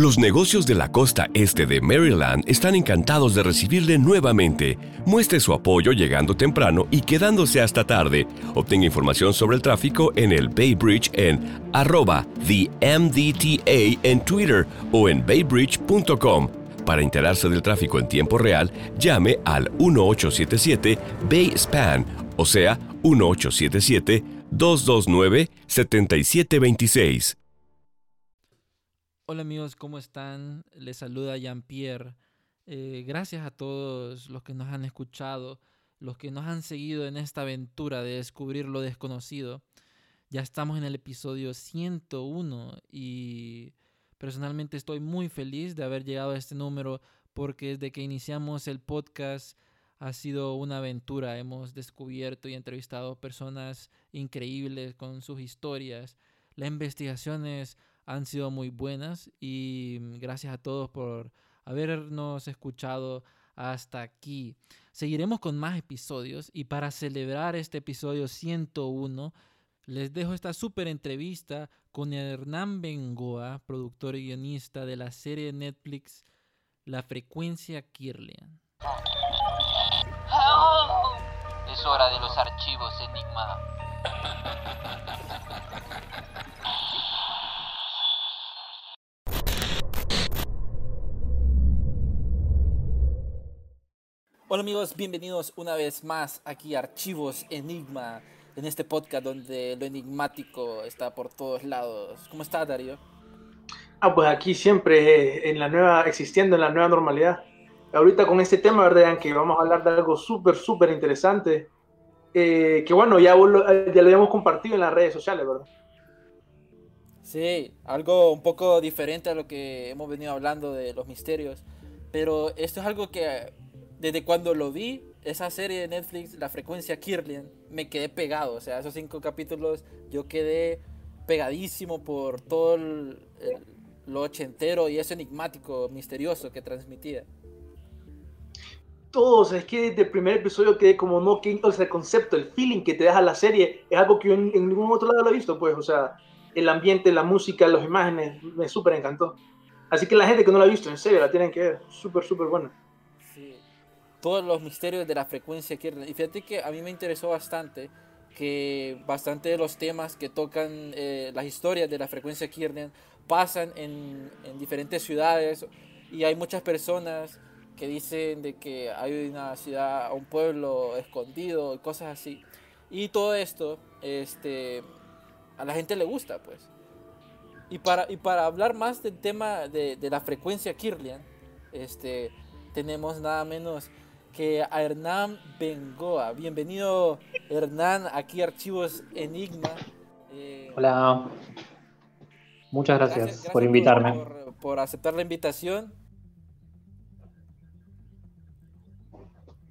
Los negocios de la costa este de Maryland están encantados de recibirle nuevamente. Muestre su apoyo llegando temprano y quedándose hasta tarde. Obtenga información sobre el tráfico en el Bay Bridge en arroba MDTA en Twitter o en baybridge.com. Para enterarse del tráfico en tiempo real, llame al 1877 Bay Span, o sea, 1877 229 7726. Hola amigos, ¿cómo están? Les saluda Jean-Pierre. Eh, gracias a todos los que nos han escuchado, los que nos han seguido en esta aventura de descubrir lo desconocido. Ya estamos en el episodio 101 y personalmente estoy muy feliz de haber llegado a este número porque desde que iniciamos el podcast ha sido una aventura. Hemos descubierto y entrevistado personas increíbles con sus historias. Las investigaciones han sido muy buenas y mm, gracias a todos por habernos escuchado hasta aquí. Seguiremos con más episodios y para celebrar este episodio 101 les dejo esta súper entrevista con Hernán Bengoa, productor y guionista de la serie Netflix La Frecuencia Kirlian. Es hora de los archivos Enigma. Hola amigos, bienvenidos una vez más aquí a Archivos Enigma, en este podcast donde lo enigmático está por todos lados. ¿Cómo estás, Darío? Ah, pues aquí siempre en la nueva, existiendo en la nueva normalidad. Ahorita con este tema, ¿verdad? Que vamos a hablar de algo súper, súper interesante. Eh, que bueno, ya, ya lo habíamos compartido en las redes sociales, ¿verdad? Sí, algo un poco diferente a lo que hemos venido hablando de los misterios. Pero esto es algo que desde cuando lo vi, esa serie de Netflix, La Frecuencia Kirlian, me quedé pegado. O sea, esos cinco capítulos yo quedé pegadísimo por todo lo ochentero y eso enigmático, misterioso que transmitía. Todos, es que desde el primer episodio quedé como no, que, o sea, el concepto, el feeling que te deja la serie es algo que yo en, ningún otro lado lo he visto, pues, o sea, el ambiente, la música, las imágenes, me súper encantó. Así que la gente que no la ha visto, en serio, la tienen que ver, súper, súper buena todos los misterios de la frecuencia Kirlian. Y fíjate que a mí me interesó bastante que bastante de los temas que tocan eh, las historias de la frecuencia Kirlian pasan en, en, diferentes ciudades y hay muchas personas que dicen de que hay una ciudad, un pueblo escondido y cosas así. Y todo esto, este, a la gente le gusta, pues. Y para, y para hablar más del tema de, de la frecuencia Kirlian, este, tenemos nada menos que a Hernán Bengoa. Bienvenido Hernán, aquí Archivos Enigma. Eh, Hola, muchas gracias, por invitarme. Por, aceptar la invitación.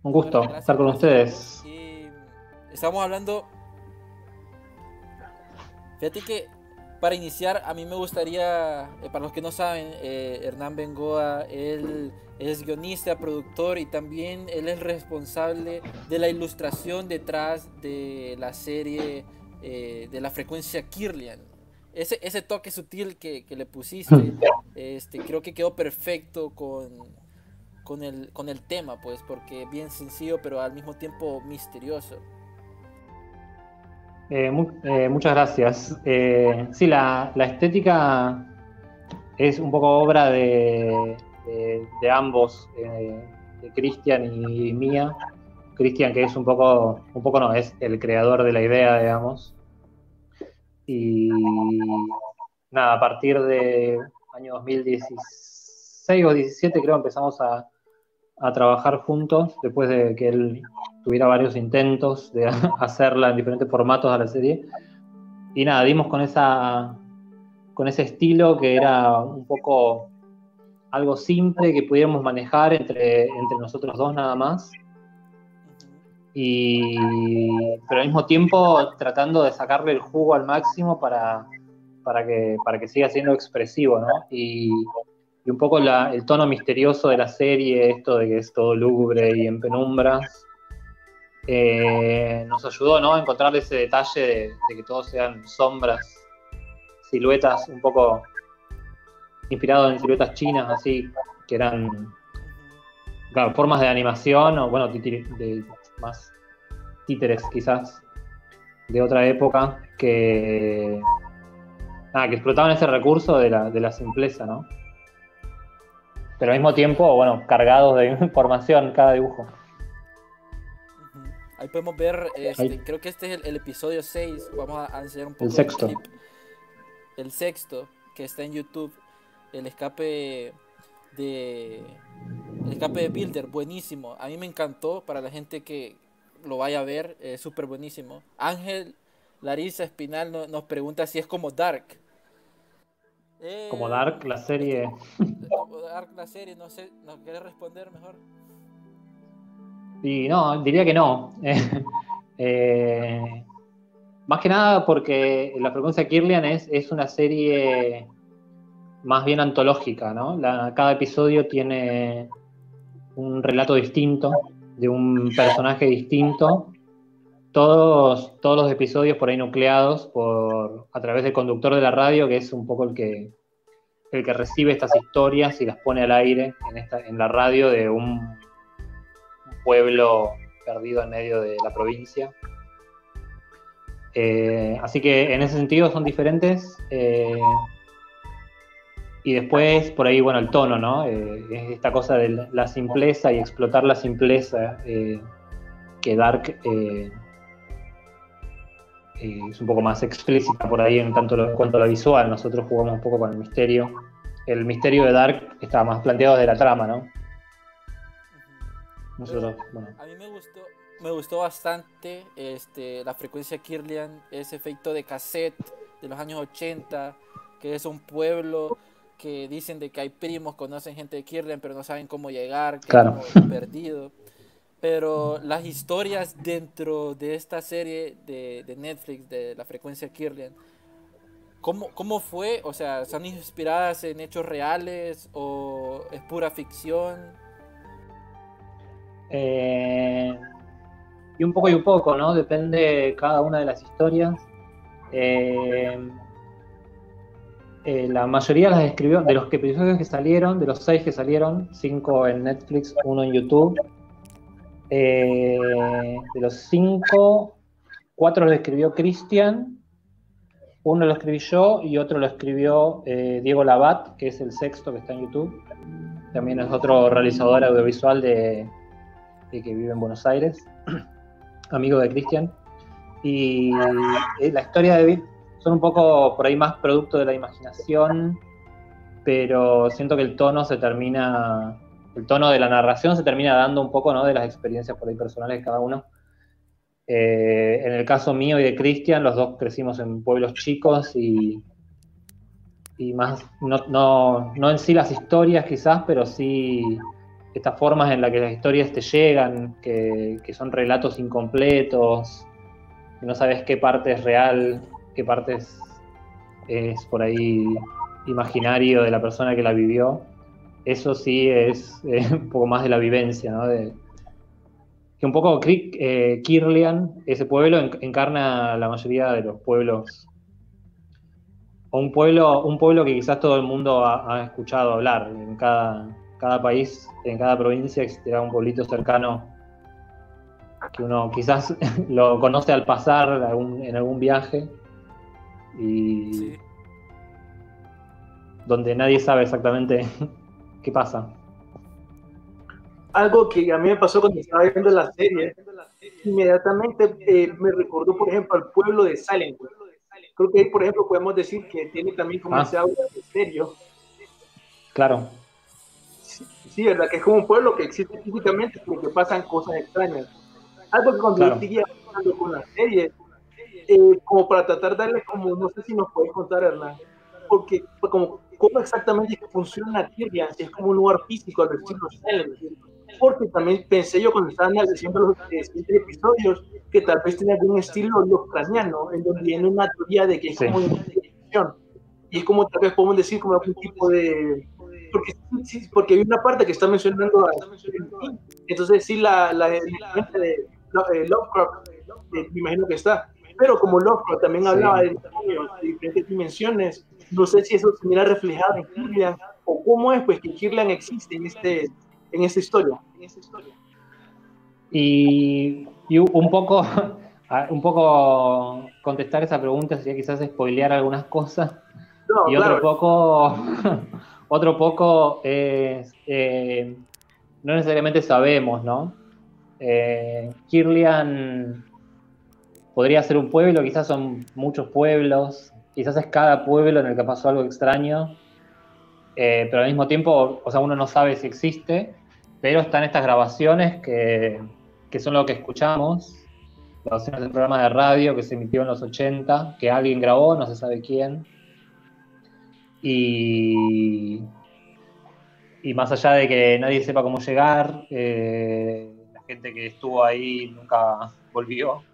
Un gusto estar con ustedes. estamos hablando... Fíjate que para iniciar, a mí me gustaría, eh, para los que no saben, eh, Hernán Bengoa, él es guionista, productor y también él es responsable de la ilustración detrás de la serie eh, de la frecuencia Kirlian. Ese, ese toque sutil que, que le pusiste, este, creo que quedó perfecto con, con, el, con el tema, pues, porque bien sencillo, pero al mismo tiempo misterioso. Eh, eh, muchas gracias. Sí, la, estética es un poco obra de, de, ambos, de Cristian y mía. Cristian, que es un poco, un poco no, es el creador de la idea, digamos. Y nada, a partir de año 2016 o 17 creo empezamos a, a trabajar juntos después de que él tuviera varios intentos de hacerla en diferentes formatos a la serie. Y nada, dimos con esa con ese estilo que era un poco algo simple que pudiéramos manejar entre, entre nosotros dos nada más. Y, pero al mismo tiempo tratando de sacarle el jugo al máximo para, para, que, para que siga siendo expresivo, ¿no? Y, y un poco el tono misterioso de la serie, esto de que es todo lúgubre y en penumbras, eh, nos ayudó ¿no? a encontrar ese detalle de, que todos sean sombras, siluetas un poco inspirado en siluetas chinas, así, que eran claro, formas de animación o, bueno, de más títeres quizás de otra época que, nada, que explotaban ese recurso de la, de la simpleza, ¿no? Pero al mismo tiempo, bueno, cargados de información cada dibujo. Ahí podemos ver, este, creo que este es el, episodio 6, vamos a, enseñar un poco el sexto. El sexto, que está en YouTube, el escape de el escape de Builder, buenísimo. A mí me encantó, para la gente que lo vaya a ver, es súper buenísimo. Ángel Larisa Espinal nos pregunta si es como Dark. como Dark, la serie. Dark, la serie, no sé, ¿nos querés responder mejor? Y no, diría que no. Eh, más que nada porque la frecuencia Kirlian es, es una serie más bien antológica, ¿no? cada episodio tiene un relato distinto, de un personaje distinto. Todos, todos los episodios por ahí nucleados por, a través del conductor de la radio, que es un poco el que, el que recibe estas historias y las pone al aire en, esta, en la radio de un, pueblo perdido en medio de la provincia. Eh, así que en ese sentido son diferentes. Eh, y después, por ahí, bueno, el tono, ¿no? Eh, es esta cosa de la simpleza y explotar la simpleza eh, que Dark eh, es un poco más explícita por ahí en tanto lo, cuanto a lo visual. Nosotros jugamos un poco con el misterio. El misterio de Dark está más planteado de la trama, ¿no? Nosotros, bueno. A mí me gustó, me gustó bastante este, la frecuencia Kirlian, ese efecto de cassette de los años 80, que es un pueblo que dicen de que hay primos, conocen gente de Kirlian, pero no saben cómo llegar, que claro. perdido. Pero las historias dentro de esta serie de, de Netflix, de la frecuencia Kirlian, ¿cómo, ¿cómo fue? O sea, ¿son inspiradas en hechos reales o es pura ficción? Eh, y un poco y un poco, ¿no? Depende cada una de las historias. Eh, eh, la mayoría las escribió, de los episodios que salieron, de los seis que salieron, cinco en Netflix, uno en YouTube. Eh, de los cinco, cuatro lo escribió Cristian, uno lo escribí yo y otro lo escribió eh, Diego Labat, que es el sexto que está en YouTube. También es otro realizador audiovisual de, que vive en Buenos Aires, amigo de Cristian. Y la historia de, son un poco por ahí más producto de la imaginación, pero siento que el tono se termina, el tono de la narración se termina dando un poco ¿no? de las experiencias por ahí personales de cada uno. Eh, en el caso mío y de Cristian, los dos crecimos en pueblos chicos y, y más, no, no, no, en sí las historias quizás, pero sí estas formas en las que las historias te llegan, que, que son relatos incompletos, que no sabes qué parte es real qué parte es, por ahí imaginario de la persona que la vivió. Eso sí es un poco más de la vivencia, ¿no? Que un poco eh, Kirlian, ese pueblo, encarna la mayoría de los pueblos. O un pueblo, un pueblo que quizás todo el mundo ha, escuchado hablar. En cada, cada país, en cada provincia existirá un pueblito cercano que uno quizás lo conoce al pasar en algún viaje y donde nadie sabe exactamente qué pasa. Algo que a mí me pasó cuando estaba viendo la serie, inmediatamente eh, me recordó, por ejemplo, al pueblo de Salem. Creo que, por ejemplo, podemos decir que tiene también como ah. ese aura de misterio. Claro. Sí, ¿verdad? Que es como un pueblo que existe físicamente, porque pasan cosas extrañas. Algo que cuando yo seguía hablando con la serie, eh, como para tratar de darle como, no sé si nos puedes contar, Hernán, porque pues, como cómo exactamente funciona Kirlian, si es como un lugar físico al decirlo porque también pensé yo cuando estaba haciendo los siguientes episodios que tal vez tiene algún estilo ucraniano, en donde tiene una teoría de que es como una dirección, y es como tal vez podemos decir como algún tipo de porque, sí, porque hay una parte que está mencionando a, entonces sí la, la, gente de eh, Lovecraft eh, me imagino que está pero como Lovecraft también hablaba de, diferentes dimensiones, No sé si eso se mira reflejado en Kirlian o cómo es pues que Kirlian existe en, este, en esta historia. Y, un poco, un poco contestar esa pregunta sería quizás spoilear algunas cosas. y otro poco, otro poco es, eh, no necesariamente sabemos, ¿no? Eh, Kirlian podría ser un pueblo, quizás son muchos pueblos, quizás es cada pueblo en el que pasó algo extraño, eh, pero al mismo tiempo, o sea, uno no sabe si existe, pero están estas grabaciones que, que son lo que escuchamos, grabaciones del programa de radio que se emitió en los 80, que alguien grabó, no se sabe quién. Y, y más allá de que nadie sepa cómo llegar, eh, la gente que estuvo ahí nunca volvió.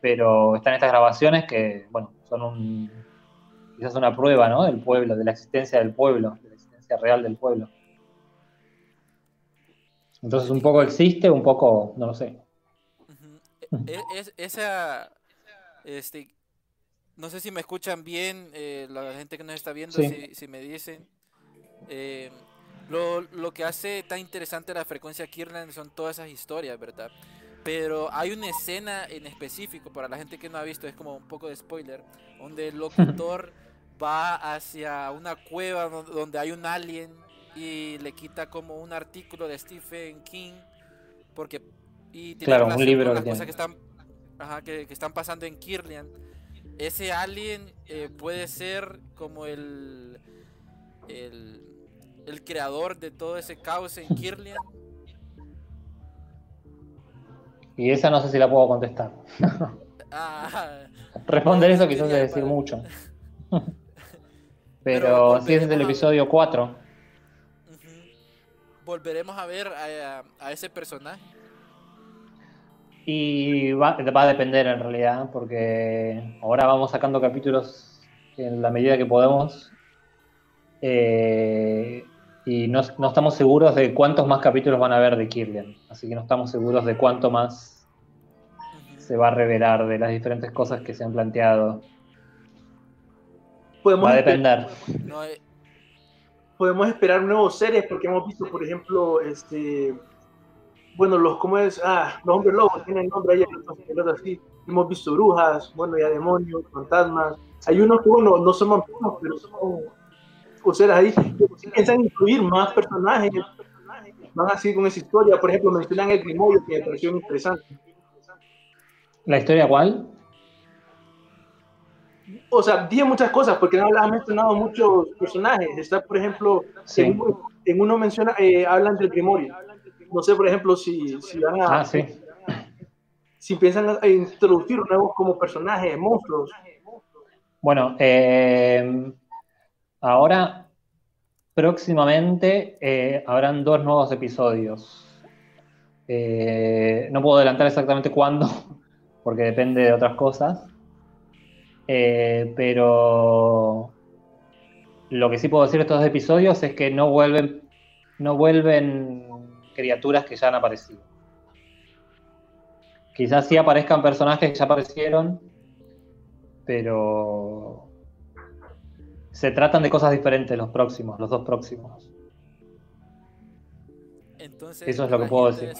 Pero están estas grabaciones que, bueno, son un, quizás una prueba, ¿no? Del pueblo, de la existencia del pueblo, de la existencia real del pueblo. Entonces un poco existe, un poco, no lo sé. E, es, esa, este, no sé si me escuchan bien, eh, la gente que nos está viendo, si, me dicen. Eh, lo, lo, que hace tan interesante la frecuencia Kirland son todas esas historias, ¿verdad? Pero hay una escena en específico, para la gente que no ha visto, es como un poco de spoiler, donde el locutor va hacia una cueva donde hay un alien y le quita como un artículo de Stephen King, porque... Y tiene claro, un libro. Las cosas que están, que, están pasando en Kirlian. Ese alien eh, puede ser como el, el, el creador de todo ese caos en Kirlian y esa no sé si la puedo contestar. Ah, Responder eso quizás es decir mucho. Pero, si es del episodio 4. ¿Volveremos a ver a, ese personaje? Y va, va, a depender en realidad, porque ahora vamos sacando capítulos en la medida que podemos. Eh, y no, estamos seguros de cuántos más capítulos van a haber de Kirlian, así que no estamos seguros de cuánto más se va a revelar de las diferentes cosas que se han planteado. va a depender. Podemos esperar nuevas series porque hemos visto, por ejemplo, este, bueno, los, ¿cómo es? Ah, los hombres lobos tienen nombre ahí, así. Hemos visto brujas, bueno, ya demonios, fantasmas. Hay unos que, bueno, no son vampiros, pero son sea, ahí si piensan incluir más personajes, van así con esa historia. Por ejemplo, mencionan el Grimorio, que me pareció interesante. ¿La historia cuál? O sea, dije muchas cosas, porque no han mencionado muchos personajes. Está, por ejemplo, en, uno, menciona, eh, hablan del Grimorio. No sé, por ejemplo, si, si van a. Ah, sí. Si piensan introducir nuevos como personajes, monstruos. Bueno, eh, Ahora, próximamente, eh, habrán dos nuevos episodios. Eh, no puedo adelantar exactamente cuándo, porque depende de otras cosas. Eh, pero lo que sí puedo decir de estos dos episodios es que no vuelven, no vuelven criaturas que ya han aparecido. Quizás sí aparezcan personajes que ya aparecieron, pero se tratan de cosas diferentes los próximos, los dos próximos. Entonces, Eso es lo que puedo decir.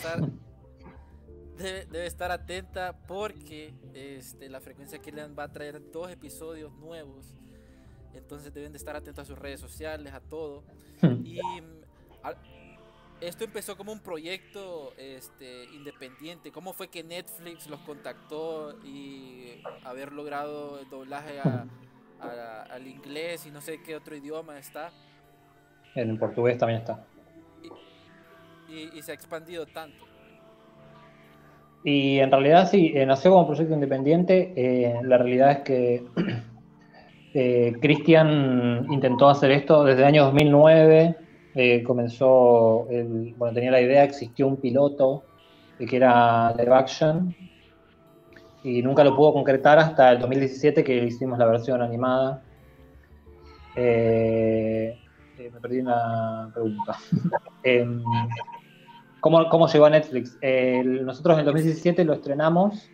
Debe estar, atenta porque este, la frecuencia que le va a traer dos episodios nuevos. Entonces deben de estar atentos a sus redes sociales, a todo. y esto empezó como un proyecto este, independiente. ¿Cómo fue que Netflix los contactó y haber logrado el doblaje a, al inglés y no sé qué otro idioma está. En portugués también está. Y, se ha expandido tanto. Y en realidad sí, eh, nació como proyecto independiente. Eh, la realidad es que eh, Christian intentó hacer esto desde el año 2009. comenzó, bueno, tenía la idea, existió un piloto que era live action y nunca lo pudo concretar hasta el 2017 que hicimos la versión animada. Eh, eh, me perdí una pregunta. Em, ¿cómo, llegó a Netflix? nosotros en el 2017 lo estrenamos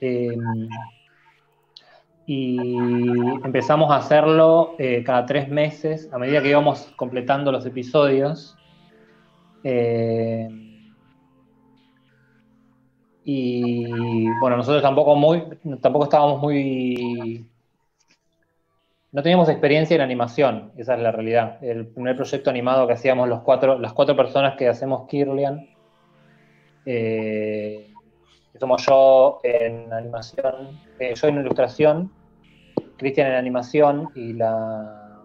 em, y empezamos a hacerlo eh, cada tres meses a medida que íbamos completando los episodios. Eh, y bueno, nosotros tampoco, muy, tampoco estábamos muy... No teníamos experiencia en animación, esa es la realidad. El primer proyecto animado que hacíamos los cuatro, las cuatro personas que hacemos Kirlian, eh, somos yo en animación, eh, yo en ilustración, Cristian en animación y la,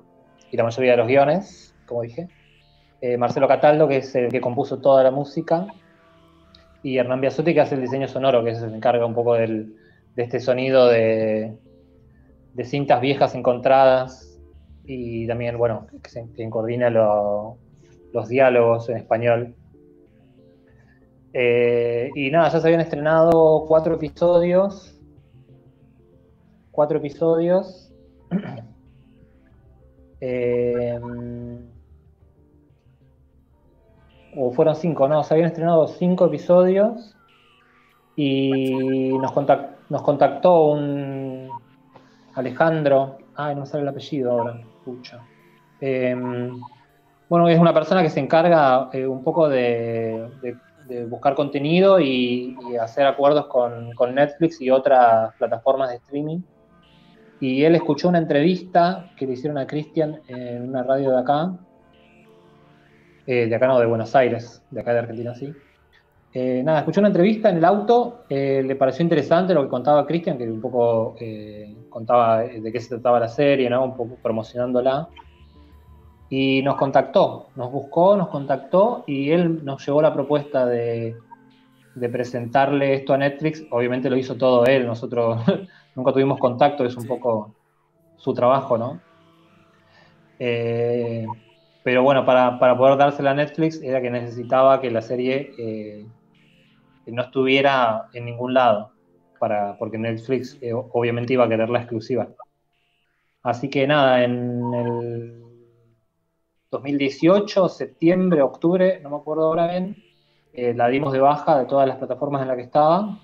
y la mayoría de los guiones, como dije. Eh, Marcelo Cataldo, que es el que compuso toda la música, y Hernán Biasotti, que hace el diseño sonoro, que se encarga un poco del, de este sonido de, de, cintas viejas encontradas y también, bueno, quien coordina los diálogos en español. Eh, y nada, ya se habían estrenado cuatro episodios. Cuatro episodios. eh, o fueron cinco, no, se habían estrenado cinco episodios y nos, contactó un Alejandro, ay, no me sale el apellido ahora, pucha. Em, bueno, es una persona que se encarga eh, un poco de, buscar contenido y, hacer acuerdos con, con, Netflix y otras plataformas de streaming. Y él escuchó una entrevista que le hicieron a Cristian en una radio de acá, eh, de acá no, de Buenos Aires, de acá de Argentina, sí. Eh, nada, escuché una entrevista en el auto, eh, le pareció interesante lo que contaba Cristian, que un poco contaba de qué se trataba la serie, ¿no? Un poco promocionándola. Y nos contactó, nos buscó, nos contactó y él nos llevó la propuesta de, de presentarle esto a Netflix. Obviamente lo hizo todo él, nosotros nunca tuvimos contacto, es un poco su trabajo, ¿no? Eh, pero bueno, para, poder dársela a Netflix era que necesitaba que la serie eh, no estuviera en ningún lado, para, porque Netflix eh, obviamente iba a querer la exclusiva. Así que nada, en el 2018, septiembre, octubre, no me acuerdo ahora bien, eh, la dimos de baja de todas las plataformas en las que estaba,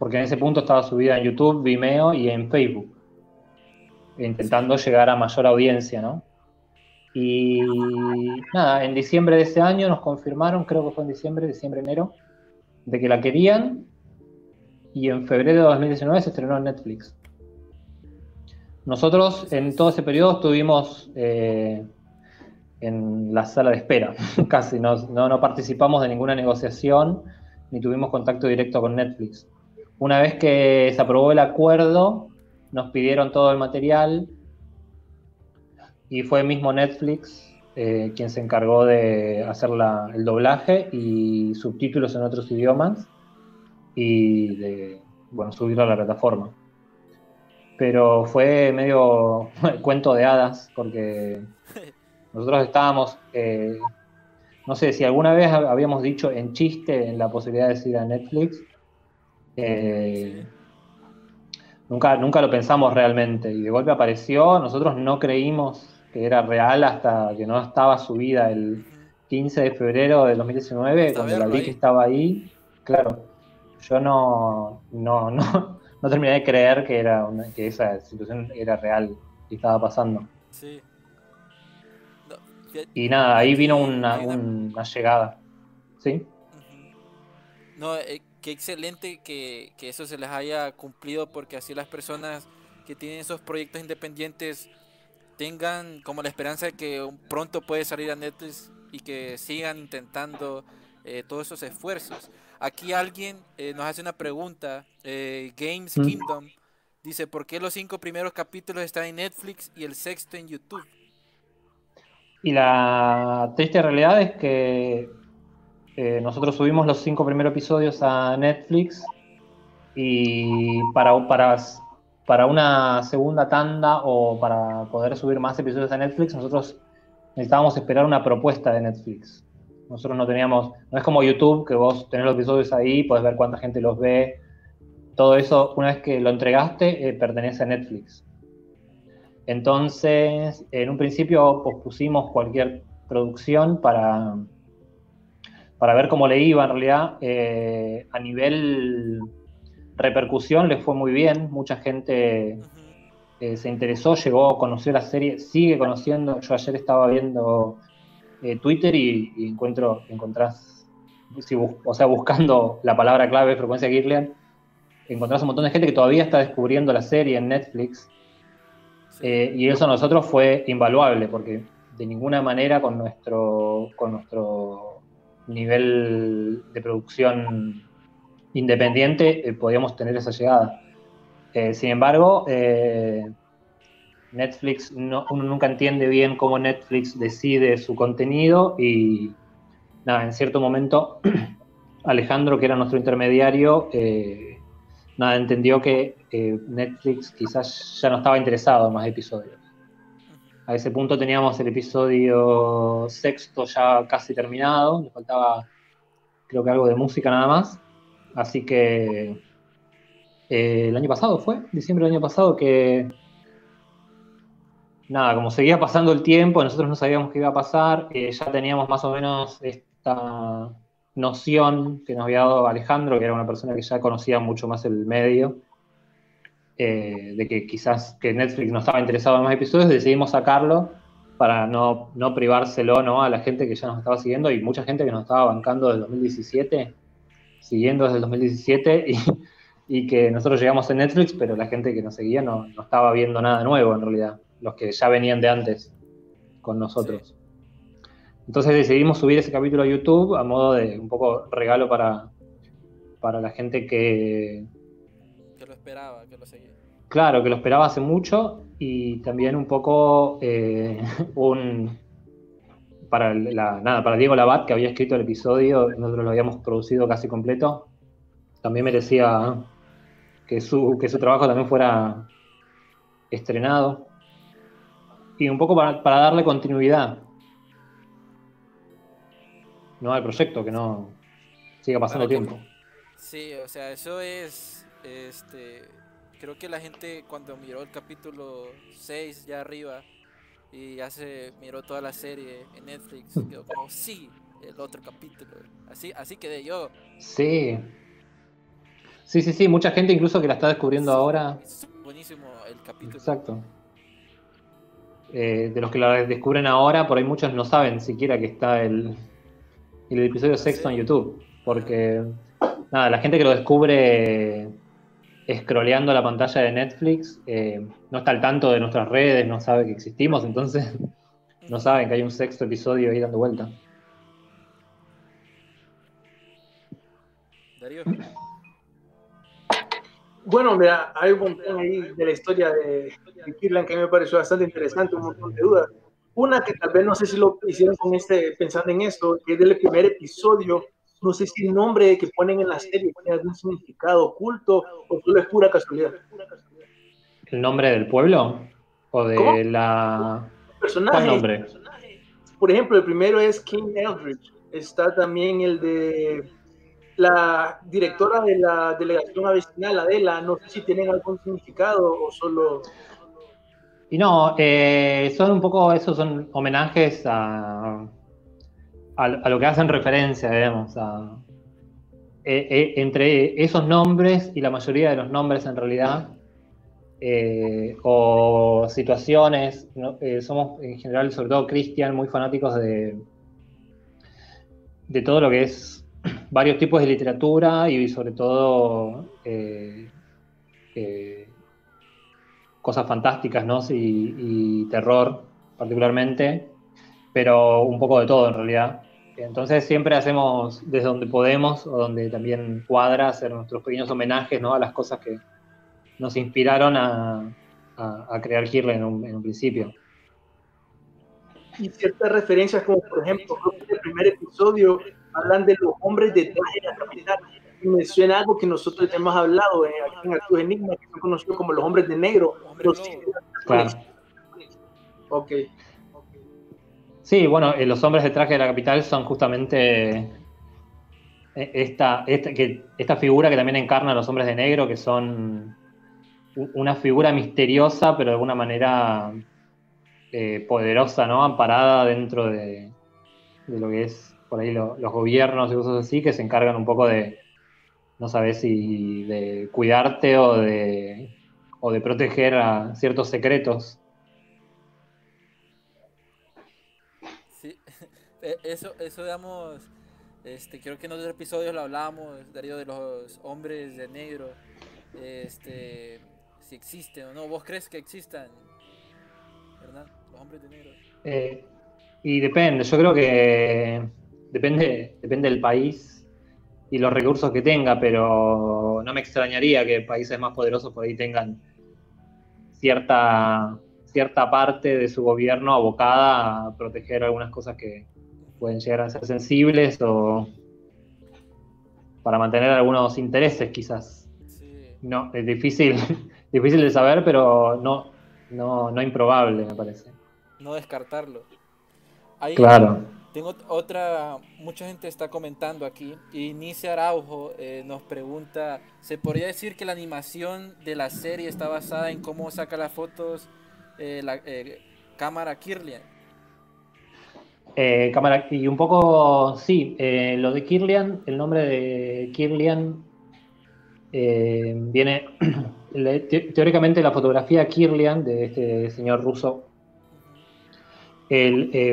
porque en ese punto estaba subida en YouTube, Vimeo y en Facebook, intentando llegar a mayor audiencia, ¿no? Y nada, en diciembre de ese año nos confirmaron, creo que fue en diciembre, diciembre, enero, de que la querían y en febrero de 2019 se estrenó en Netflix. Nosotros en todo ese periodo estuvimos eh, en la sala de espera, casi, no, no, participamos de ninguna negociación ni tuvimos contacto directo con Netflix. Una vez que se aprobó el acuerdo, nos pidieron todo el material, y fue mismo Netflix eh, quien se encargó de hacer el doblaje y subtítulos en otros idiomas y de bueno, subirlo a la plataforma. Pero fue medio cuento de hadas porque nosotros estábamos, eh, no sé, si alguna vez habíamos dicho en chiste en la posibilidad de ir a Netflix, eh, nunca, nunca lo pensamos realmente y de golpe apareció, nosotros no creímos que era real hasta que no estaba subida el 15 de febrero de 2019, cuando la vi que estaba ahí, claro, yo no, no, no, terminé de creer que, era que esa situación era real y estaba pasando. Sí. y nada, ahí vino una, una llegada. ¿Sí? No, eh, qué excelente que, que eso se les haya cumplido porque así las personas que tienen esos proyectos independientes tengan como la esperanza de que pronto puede salir a Netflix y que sigan intentando eh, todos esos esfuerzos. Aquí alguien eh, nos hace una pregunta, eh, Games mm. Kingdom, dice, ¿por qué los cinco primeros capítulos están en Netflix y el sexto en YouTube? Y la triste realidad es que nosotros subimos los cinco primeros episodios a Netflix y para, para para una segunda tanda o para poder subir más episodios a Netflix, nosotros necesitábamos esperar una propuesta de Netflix. Nosotros no teníamos, no es como YouTube, que vos tenés los episodios ahí, podés ver cuánta gente los ve. Todo eso, una vez que lo entregaste, eh, pertenece a Netflix. Entonces, en un principio pospusimos cualquier producción para, para ver cómo le iba en realidad. Eh, a nivel repercusión le fue muy bien, mucha gente eh, se interesó, llegó, conoció la serie, sigue conociendo. Yo ayer estaba viendo eh, Twitter y, y encuentro, encontrás, si bus- o sea, buscando la palabra clave frecuencia Kirlian, encontrás un montón de gente que todavía está descubriendo la serie en Netflix. Sí. Eh, y eso a nosotros fue invaluable, porque de ninguna manera con nuestro, con nuestro nivel de producción independiente eh, podíamos tener esa llegada. Eh, sin embargo, eh, Netflix, no- uno nunca entiende bien cómo Netflix decide su contenido y nada, en cierto momento Alejandro, que era nuestro intermediario, nada, entendió que Netflix quizás ya no estaba interesado en más episodios. A ese punto teníamos el episodio sexto ya casi terminado, le faltaba creo que algo de música nada más. Así que eh, el año pasado fue, diciembre del año pasado, que nada, como seguía pasando el tiempo, nosotros no sabíamos qué iba a pasar, eh, ya teníamos más o menos esta noción que nos había dado Alejandro, que era una persona que ya conocía mucho más el medio, eh, de que quizás que Netflix no estaba interesado en más episodios, decidimos sacarlo para no, no privárselo ¿no? a la gente que ya nos estaba siguiendo y mucha gente que nos estaba bancando desde el 2017, siguiendo desde el 2017 y, y que nosotros llegamos en Netflix, pero la gente que nos seguía no, no estaba viendo nada nuevo en realidad, los que ya venían de antes con nosotros. Entonces decidimos subir ese capítulo a YouTube a modo de un poco regalo para, para la gente que, Que lo esperaba, que lo seguía. Claro, que lo esperaba hace mucho y también un poco eh, un para la, nada, para Diego Labat, que había escrito el episodio, nosotros lo habíamos producido casi completo, también merecía que su, que su trabajo también fuera estrenado. Y un poco para, para darle continuidad no al proyecto, que no siga pasando tiempo. Sí, o sea, eso es, este, creo que la gente cuando miró el capítulo 6 ya arriba y ya se miró toda la serie en Netflix, quedó como, sí, el otro capítulo. Así, así quedé yo. Sí. Sí, sí, sí, mucha gente incluso que la está descubriendo ahora. Es buenísimo el capítulo. Exacto. Eh, de los que la descubren ahora, por ahí muchos no saben siquiera que está el, el episodio ¿Ah, sexto en YouTube. Porque, nada, la gente que lo descubre scrolleando la pantalla de Netflix eh, no está al tanto de nuestras redes, no sabe que existimos, entonces no saben que hay un sexto episodio ahí dando vuelta. Darío. Bueno, mira, hay un montón ahí de la historia de, de Kirlan que a mí me pareció bastante interesante, un montón de dudas. Una que tal vez no sé si lo hicieron con este, pensando en esto, que es del primer episodio, no sé si el nombre que ponen en la serie tiene algún significado oculto o solo es pura casualidad. ¿El nombre del pueblo? ¿O de ¿Cómo? la... Personaje, ¿Cuál nombre? por ejemplo, el primero es King Eldridge, está también el de la directora de la delegación vecinal, Adela, no sé si tienen algún significado o solo... Y no, eh, son un poco, esos son homenajes a, a, lo que hacen referencia, digamos, eh, eh, entre esos nombres y la mayoría de los nombres en realidad, eh, o situaciones. Eh, somos en general, sobre todo Cristian, muy fanáticos de, de todo lo que es varios tipos de literatura y sobre todo eh, cosas fantásticas, ¿no? Y terror particularmente, pero un poco de todo en realidad. Entonces siempre hacemos desde donde podemos o donde también cuadra hacer nuestros pequeños homenajes, ¿no? A las cosas que nos inspiraron a, a, a crear Kirle en un, en un principio. y ciertas referencias como por ejemplo creo que en el primer episodio hablan de los hombres detrás de la capital y me suena algo que nosotros ya hemos hablado eh, aquí en Arturo Enigma que son conocidos como los hombres de negro los. Claro. ok Sí, bueno, eh, los hombres de traje de la capital son justamente eh, esta, esta, que, esta figura que también encarna a los hombres de negro, que son una figura misteriosa, pero de alguna manera eh, poderosa, ¿no? Amparada dentro de, de lo que es por ahí lo- los gobiernos y cosas así, que se encargan un poco de, no sabes si de cuidarte o de, o de proteger a ciertos secretos. Eso, eso digamos, este, creo que en otros episodios lo hablábamos, Darío, de los hombres de negro, este, si existen o no, ¿vos crees que existan, Hernán, los hombres de negro? Eh, y depende, yo creo que depende, depende del país y los recursos que tenga, pero no me extrañaría que países más poderosos por ahí tengan cierta, cierta parte de su gobierno abocada a proteger algunas cosas que pueden llegar a ser sensibles o para mantener algunos intereses quizás. Sí, No, es difícil, difícil de saber, pero no, no, no improbable, me parece. no descartarlo. Ahí Claro. tengo ot- otra, mucha gente está comentando aquí, y Nice Araujo eh, nos pregunta, ¿se podría decir que la animación de la serie está basada en cómo saca las fotos eh, la eh, cámara Kirlian? Eh, cámara, y un poco, sí, eh, lo de Kirlian, el nombre de Kirlian eh, viene, teóricamente la fotografía Kirlian de este señor ruso,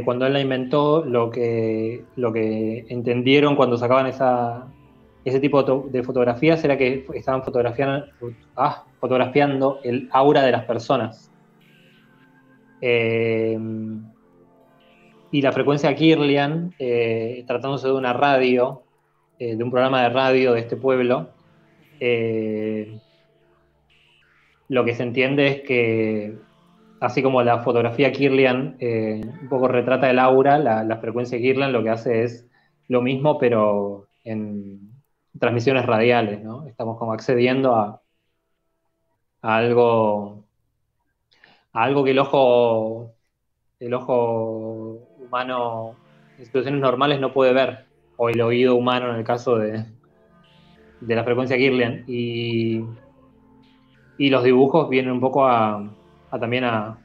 cuando él la inventó, lo que, lo que entendieron cuando sacaban esa, ese tipo de fotografías era que estaban fotografiando, ah, fotografiando el aura de las personas. Eh, y la frecuencia Kirlian, eh, tratándose de una radio, eh, de un programa de radio de este pueblo, eh, lo que se entiende es que, así como la fotografía Kirlian un poco retrata el aura, la, la frecuencia Kirlian lo que hace es lo mismo, pero en transmisiones radiales, ¿no? Estamos como accediendo a, a algo, a algo que el ojo, el ojo humano en situaciones normales no puede ver, o el oído humano en el caso de, de la frecuencia Kirlian. Y, y los dibujos vienen un poco a, a también a,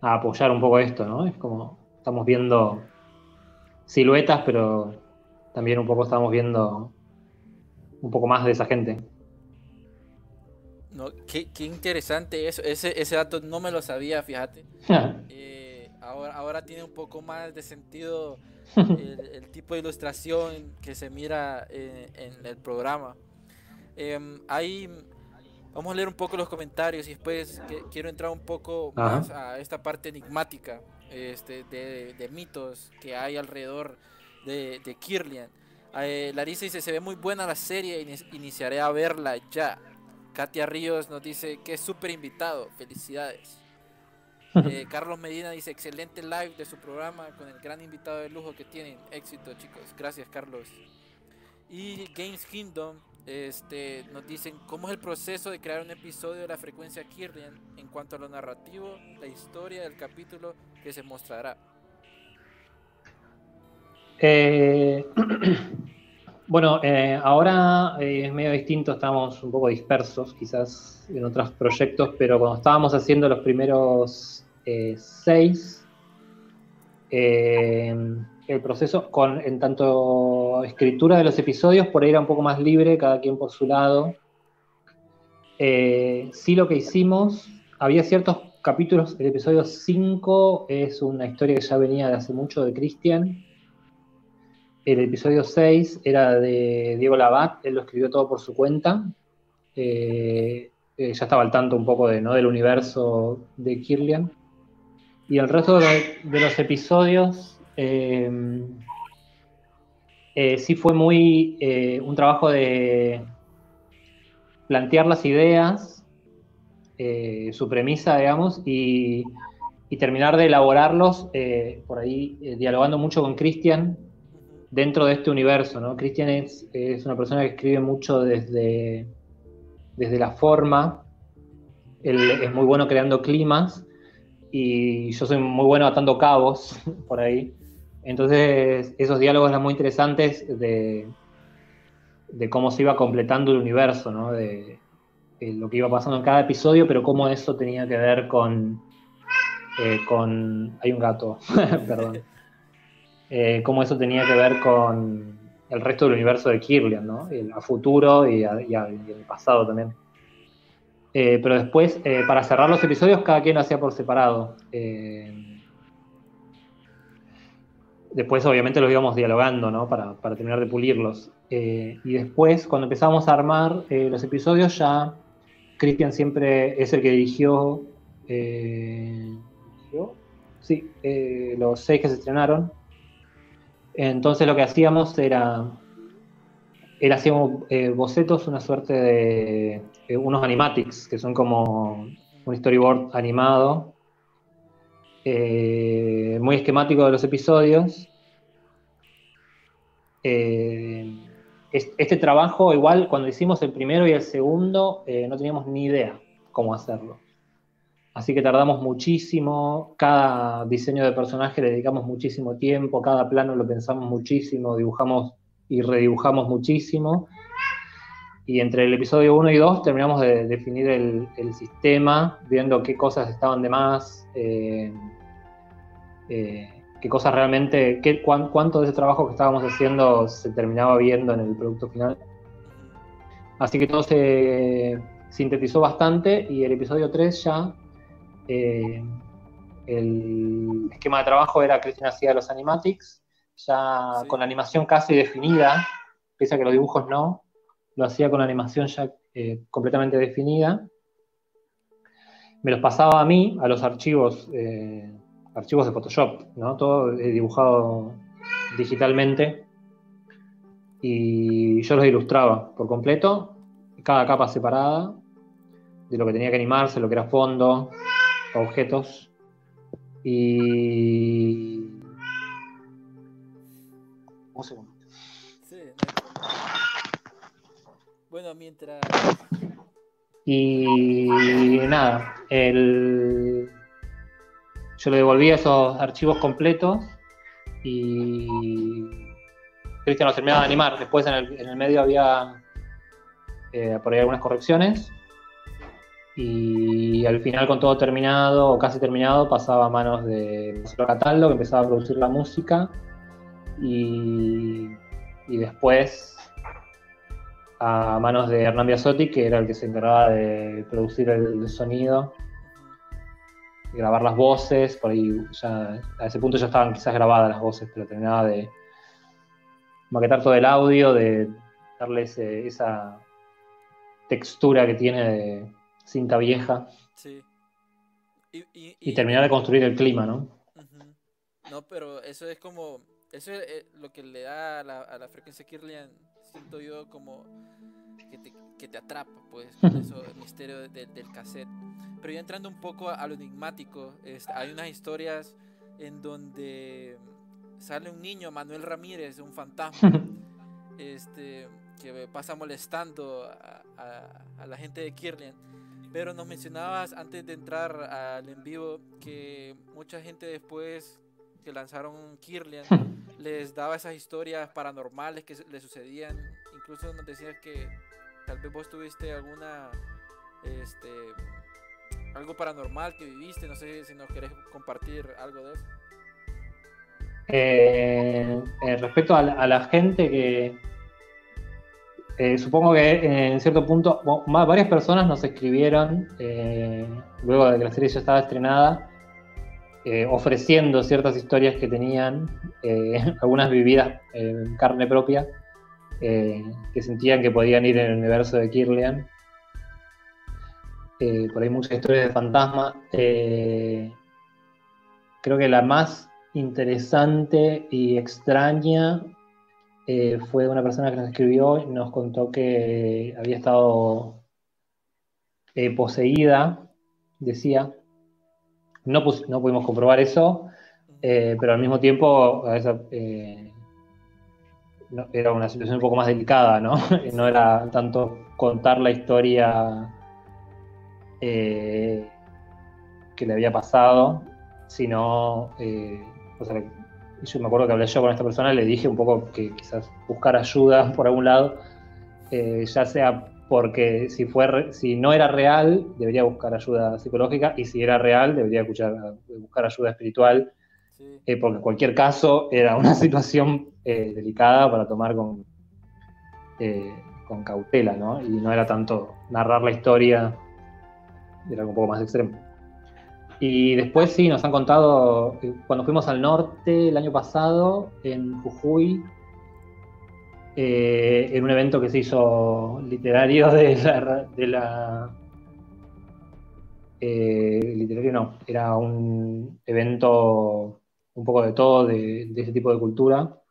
a apoyar un poco esto, ¿no? Es como estamos viendo siluetas, pero también un poco estamos viendo un poco más de esa gente. No, qué, qué interesante eso, ese, ese dato no me lo sabía, fíjate. Eh, ahora, ahora tiene un poco más de sentido el, el tipo de ilustración que se mira en, en el programa. Em, ahí vamos a leer un poco los comentarios y después que- quiero entrar un poco Ajá. más a esta parte enigmática este, de, de mitos que hay alrededor de, de Kirlian. Eh, Larissa dice, se ve muy buena la serie, ini- iniciaré a verla ya. Katia Ríos nos dice que es súper invitado, felicidades. Eh, Carlos Medina dice, excelente live de su programa con el gran invitado de lujo que tienen. Éxito chicos, gracias Carlos. Y Games Kingdom este, nos dicen, ¿cómo es el proceso de crear un episodio de la frecuencia Kirlian en cuanto a lo narrativo, la historia del capítulo que se mostrará? Eh, bueno, eh, ahora eh, es medio distinto, estamos un poco dispersos quizás en otros proyectos, pero cuando estábamos haciendo los primeros eh, seis, el proceso con en tanto escritura de los episodios por ahí era un poco más libre, cada quien por su lado. Sí lo que hicimos, había ciertos capítulos, el episodio 5 es una historia que ya venía de hace mucho de Christian, el episodio 6 era de Diego Labat, él lo escribió todo por su cuenta. Eh, eh, ya estaba al tanto un poco de, ¿no? del universo de Kirlian. Y el resto de, los episodios eh, sí fue muy un trabajo de plantear las ideas, su premisa, digamos, y, y terminar de elaborarlos por ahí dialogando mucho con Christian dentro de este universo, ¿no? Christian es, una persona que escribe mucho desde, desde la forma, él es muy bueno creando climas y yo soy muy bueno atando cabos por ahí. Entonces esos diálogos eran muy interesantes de, de cómo se iba completando el universo, ¿no? De, de lo que iba pasando en cada episodio, pero cómo eso tenía que ver con... eh, con hay un gato, perdón eh, cómo eso tenía que ver con el resto del universo de Kirlian, ¿no? El, a futuro y, a- el pasado también. Eh, pero después, eh, para cerrar los episodios, cada quien lo hacía por separado. Eh, después, obviamente, los íbamos dialogando, ¿no? Para, terminar de pulirlos. Y después, cuando empezamos a armar los episodios, ya Cristian siempre es el que dirigió. ¿dirigió? Sí, los seis que se estrenaron. Entonces lo que hacíamos era, él hacía eh, bocetos, una suerte de eh, unos animatics, que son como un storyboard animado, eh, muy esquemático de los episodios. Es- este trabajo, igual, cuando hicimos el primero y el segundo, no teníamos ni idea cómo hacerlo. Así que tardamos muchísimo, cada diseño de personaje le dedicamos muchísimo tiempo, cada plano lo pensamos muchísimo, dibujamos y redibujamos muchísimo. Y entre el episodio 1 y 2 terminamos de definir el, el sistema, viendo qué cosas estaban de más, eh, eh, qué cosas realmente, qué, cuán- cuánto de ese trabajo que estábamos haciendo se terminaba viendo en el producto final. Así que todo se sintetizó bastante y el episodio 3 ya eh, el esquema de trabajo era Cristian hacía los animatics, ya Sí. con la animación casi definida, pese a que los dibujos no, lo hacía con la animación ya eh, completamente definida. Me los pasaba a mí, a los archivos, eh, archivos de Photoshop, ¿no? Todo dibujado digitalmente. Y yo los ilustraba por completo, cada capa separada, de lo que tenía que animarse, lo que era fondo, objetos. Y. Un segundo. Sí. Bueno, mientras. Y nada, el... yo le devolví esos archivos completos y Cristian los terminaba de animar. Después en el, en el medio había eh, por ahí algunas correcciones y al final con todo terminado o casi terminado pasaba a manos de Marcelo Cataldo que empezaba a producir la música y, y después a manos de Hernán Biasotti, que era el que se encargaba de producir el, sonido, y grabar las voces, por ahí ya, a ese punto ya estaban quizás grabadas las voces, pero terminaba de maquetar todo el audio, de darle ese- esa textura que tiene de cinta vieja Sí. Y, y, y terminar de construir el clima, ¿no? No, pero eso es como. Eso es eh, lo que le da a la, a la frecuencia Kirlian, siento yo, como que te, que te atrapa, pues, con eso, el misterio de- de- del cassette. Pero ya entrando un poco a, a lo enigmático, es- hay unas historias en donde sale un niño, Manuel Ramírez, un fantasma, este, que pasa molestando a, a- a la gente de Kirlian. Pero nos mencionabas antes de entrar al en vivo que mucha gente después que lanzaron Kirlian les daba esas historias paranormales que le sucedían. Incluso nos decías que tal vez vos tuviste alguna este algo paranormal que viviste, no sé si nos querés compartir algo de eso. Eh, eh, respecto a la, a la gente que eh, supongo que en cierto punto varias personas nos escribieron eh, luego de que la serie ya estaba estrenada eh, ofreciendo ciertas historias que tenían eh, algunas vividas en carne propia eh, que sentían que podían ir en el universo de Kirlian. Eh, por ahí muchas historias de fantasma. Eh, creo que la más interesante y extraña eh, fue una persona que nos escribió y nos contó que había estado eh, poseída, decía. No, no pudimos comprobar eso, eh, pero al mismo tiempo a esa, era una situación un poco más delicada, ¿no? No era tanto contar la historia que le había pasado, sino, o yo me acuerdo que hablé yo con esta persona y le dije un poco que quizás buscar ayuda por algún lado, eh, ya sea porque si, fue si no era real, debería buscar ayuda psicológica, y si era real, debería escuchar- buscar ayuda espiritual, Sí. eh, porque en cualquier caso era una situación eh, delicada para tomar con, eh, con cautela, ¿no? Y no era tanto narrar la historia, era un poco más extremo. Y después sí, nos han contado, eh, cuando fuimos al norte el año pasado, en Jujuy, eh, en un evento que se hizo literario de la... De la eh, literario no, era un evento un poco de todo, de, ese tipo de cultura,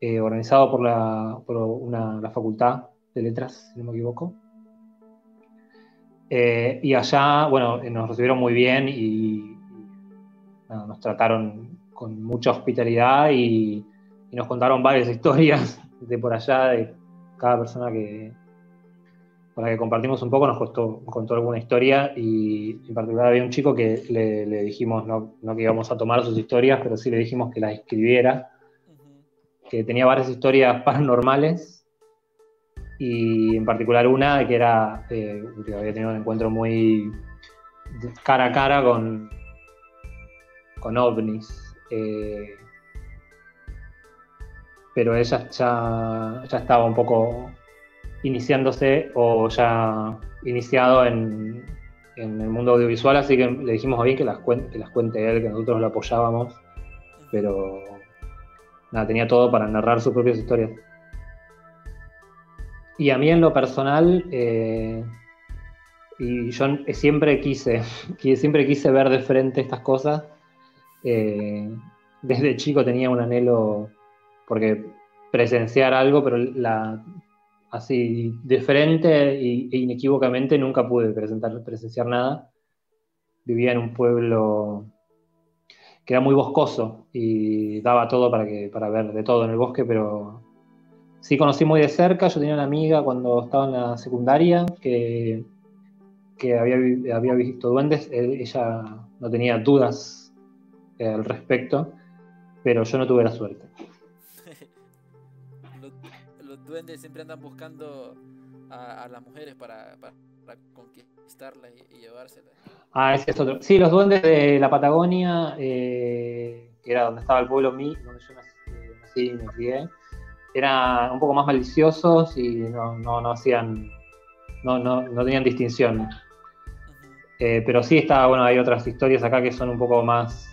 eh, organizado por, la, por una, la Facultad de Letras, si no me equivoco. Eh, y allá, bueno, nos recibieron muy bien y, nos trataron con mucha hospitalidad y, y nos contaron varias historias de por allá, de cada persona que, con la que compartimos un poco, nos contó, contó alguna historia y en particular había un chico que le, le dijimos, no, no, que íbamos a tomar sus historias, pero sí le dijimos que las escribiera, que tenía varias historias paranormales y en particular una que era, eh, había tenido un encuentro muy cara a cara con, con ovnis. eh, pero ella ya, ya estaba un poco iniciándose o ya iniciado en, en el mundo audiovisual, así que le dijimos a bien que las, cuen- que las cuente él, que nosotros lo apoyábamos, pero nada, tenía todo para narrar sus propias historias. Y a mí en lo personal, eh, y yo siempre quise, siempre quise ver de frente estas cosas. eh, desde chico tenía un anhelo porque presenciar algo, pero la, así de frente e inequívocamente nunca pude presentar, presenciar nada. Vivía en un pueblo que era muy boscoso y daba todo para, que, para ver de todo en el bosque, pero sí conocí muy de cerca. Yo tenía una amiga cuando estaba en la secundaria que, que había, había visto duendes. Ella no tenía dudas eh, al respecto, pero yo no tuve la suerte. los, los duendes siempre andan buscando a, a las mujeres para, para, para conquistarlas y, y llevárselas. Ah, ese es otro. Sí, los duendes de la Patagonia, eh, que era donde estaba el pueblo mí, donde yo nací, eh, nací y me crié, eran un poco más maliciosos y no, no, no hacían, no, no, no tenían distinción. Eh, pero sí está, bueno, hay otras historias acá que son un poco más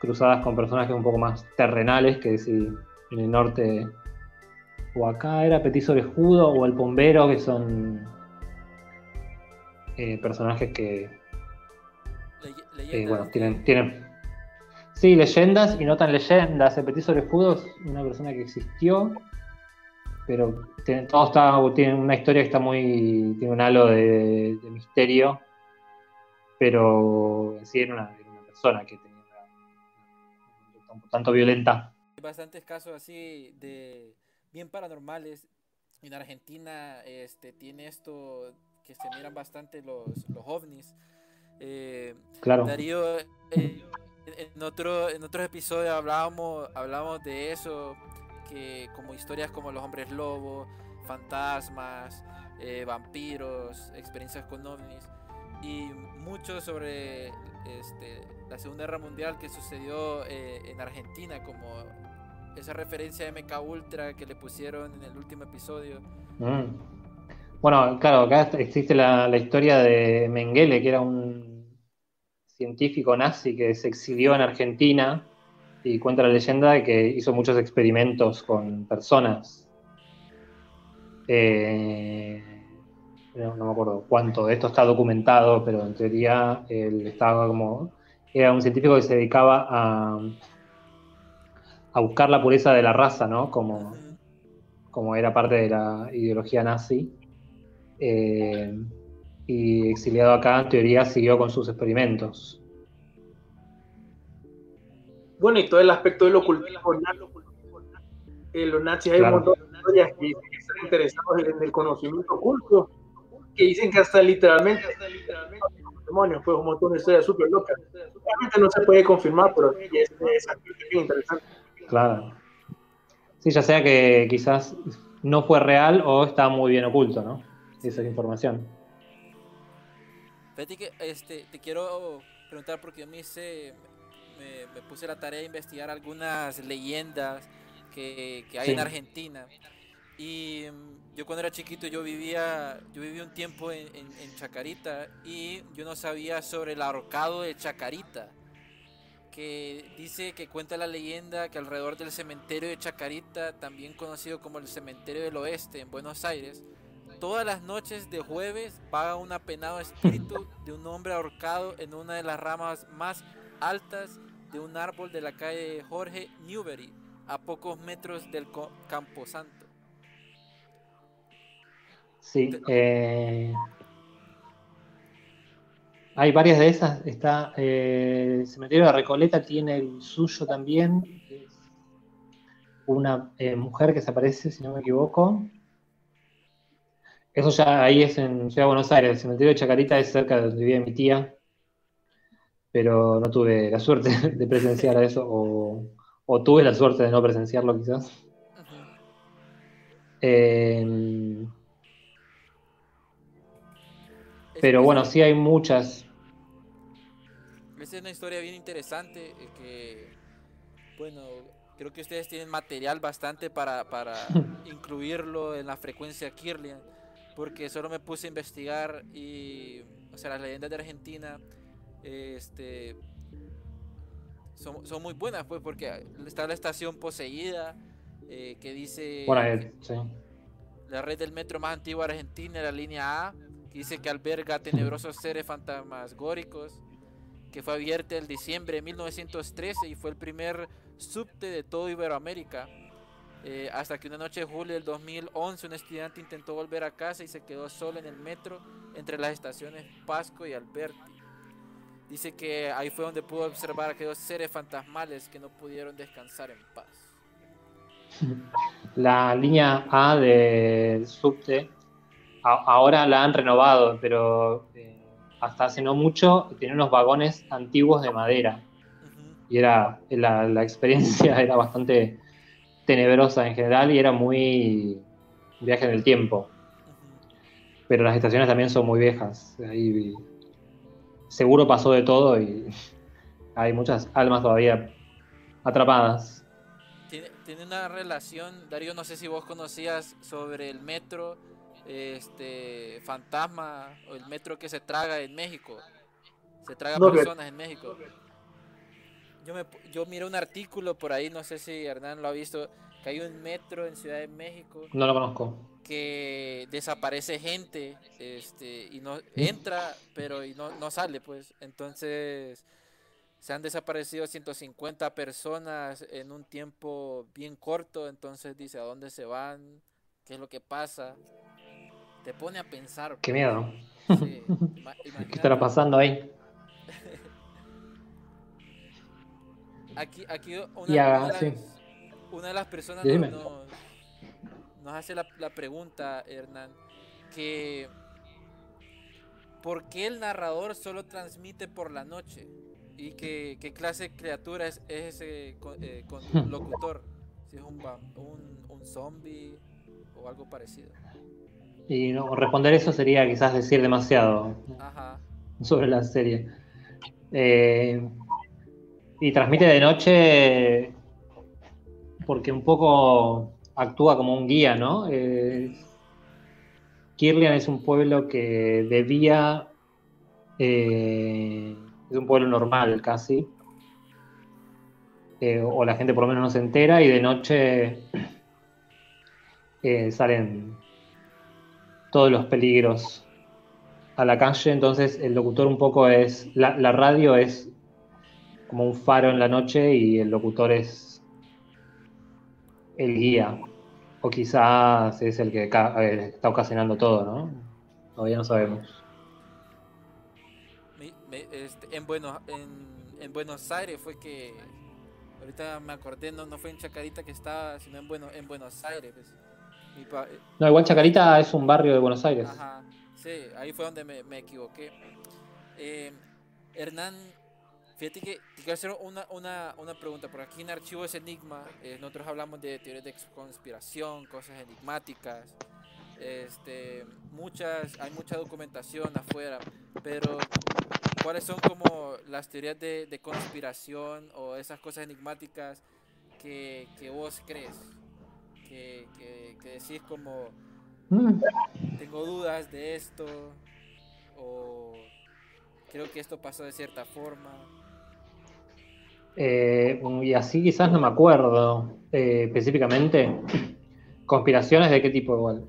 cruzadas con personajes un poco más terrenales, que si en el norte o acá era Petiso Orejudo o el Pombero, que son eh, personajes que, eh, bueno, tienen, tienen. Sí, leyendas y no tan leyendas. El Petiso Orejudo es una persona que existió, pero tiene- todo está, tiene una historia que está muy. tiene un halo de, de misterio, pero en sí era una, era una persona que tenía una, un tanto violenta. Hay bastantes casos así de bien paranormales. En Argentina este, tiene esto que se miran bastante los, los ovnis. Eh, Claro. Darío, eh, en, otro, en otros episodios hablábamos, hablábamos de eso, que como historias como los hombres lobo, fantasmas, eh, vampiros, experiencias con ovnis, y mucho sobre este, la Segunda Guerra Mundial que sucedió eh, en Argentina, como esa referencia a MK Ultra que le pusieron en el último episodio. Mm. Bueno, claro, acá existe la, la historia de Mengele, que era un científico nazi que se exilió en Argentina y cuenta la leyenda de que hizo muchos experimentos con personas. Eh, no, me acuerdo cuánto de esto está documentado, pero en teoría él estaba como. Era un científico que se dedicaba a, a buscar la pureza de la raza, ¿no? Como, como era parte de la ideología nazi. Eh, y exiliado acá, en teoría, siguió con sus experimentos. Bueno, y todo el aspecto del ocultismo. Eh, los nazis hay Claro. un montón de historias que dicen que están interesados en el conocimiento oculto, que dicen que hasta literalmente los demonios, pues un montón de historias súper locas. Realmente no se puede confirmar, pero es, es, es interesante. Claro. Sí, ya sea que quizás no fue real o está muy bien oculto, ¿no? Esa información. Fíjate que este, te quiero preguntar porque yo me hice, me, me puse la tarea de investigar algunas leyendas que, que hay Sí. en Argentina. Y mm, yo cuando era chiquito yo vivía, yo viví un tiempo en, en- en Chacarita y yo no sabía sobre el ahorcado de Chacarita. Que dice que cuenta la leyenda que alrededor del cementerio de Chacarita, también conocido como el cementerio del oeste en Buenos Aires, todas las noches de jueves vaga un apenado espíritu de un hombre ahorcado en una de las ramas más altas de un árbol de la calle Jorge Newbery, a pocos metros del Camposanto. Sí. eh, hay varias de esas. Está eh, el cementerio de Recoleta tiene el suyo también. una eh, mujer que se aparece, si no me equivoco. Eso ya ahí es en Ciudad de Buenos Aires. El cementerio de Chacarita es cerca de donde vivía mi tía. Pero no tuve la suerte de presenciar eso. O, o tuve la suerte de no presenciarlo, quizás. Eh, Es- pero bueno, sí hay muchas. Esa es una historia bien interesante eh, que, bueno, creo que ustedes tienen material bastante para, para incluirlo en la frecuencia Kirlian, porque solo me puse a investigar y, o sea, las leyendas de Argentina, este, son, son muy buenas, pues, porque está la estación poseída, eh, que dice que- eh, sí. la red del metro más antigua de Argentina, la línea A, que dice que alberga tenebrosos seres fantasmagóricos, que fue abierta el diciembre de 1913 y fue el primer subte de todo Iberoamérica. Eh, hasta que una noche de julio del 2011 un estudiante intentó volver a casa y se quedó solo en el metro entre las estaciones Pasco y Alberti. Dice que ahí fue donde pudo observar aquellos seres fantasmales que no pudieron descansar en paz. La línea A del subte, a- ahora la han renovado, pero eh, hasta hace no mucho tenía unos vagones antiguos de madera. Ujú, Y era la, la experiencia era bastante tenebrosa en general y era muy viaje en el tiempo. Pero las estaciones también son muy viejas. Ahí seguro pasó de todo y hay muchas almas todavía atrapadas. Tiene, tiene una relación, Darío, no sé si vos conocías sobre el metro este fantasma o el metro que se traga en México. Se traga No, que- personas en México. Yo, me, yo miré un artículo por ahí, no sé si Hernán lo ha visto, que hay un metro en Ciudad de México No lo conozco. que desaparece gente este y no entra pero y no, no sale pues entonces se han desaparecido 150 personas en un tiempo bien corto entonces dice a dónde se van qué es lo que pasa te pone a pensar Qué miedo. pues, sí, ¿Qué estará pasando ahí? Aquí, aquí una, de las, una de las personas nos, hace la, la pregunta, Hernán, que ¿por qué el narrador solo transmite por la noche? ¿Y que, qué clase de criatura es, es ese eh, con- locutor? Si es un, va- un, un zombie o algo parecido. Y no, responder eso sería quizás decir demasiado Ajá. sobre la serie. Eh, y transmite de noche porque un poco actúa como un guía, ¿no? Eh, Kirlian es un pueblo que de día eh, es un pueblo normal casi. Eh, o la gente por lo menos no se entera y de noche eh, salen todos los peligros a la calle, entonces el locutor un poco es, la, la radio es como un faro en la noche y el locutor es el guía, o quizás es el que eh, está ocasionando todo, ¿no? Todavía no sabemos. Me- este, en, Buenos, en, en Buenos Aires fue que, ahorita me acordé, no, no fue en Chacarita que estaba, sino en, bueno, en Buenos Aires. pues. Pa- eh, No, igual Chacarita es un barrio de Buenos Aires. Ajá, sí, ahí fue donde me, me equivoqué. Eh, Hernán, fíjate que te quiero hacer una, una, una pregunta. Por aquí en Archivos Enigma, eh, nosotros hablamos de teorías de conspiración, cosas enigmáticas. Este, muchas, hay mucha documentación afuera, pero ¿cuáles son como las teorías de, de conspiración o esas cosas enigmáticas que, que vos crees? que, que, que decís como, Mm. tengo dudas de esto, o creo que esto pasó de cierta forma. Eh, y así quizás no me acuerdo eh, específicamente. ¿Conspiraciones de qué tipo igual?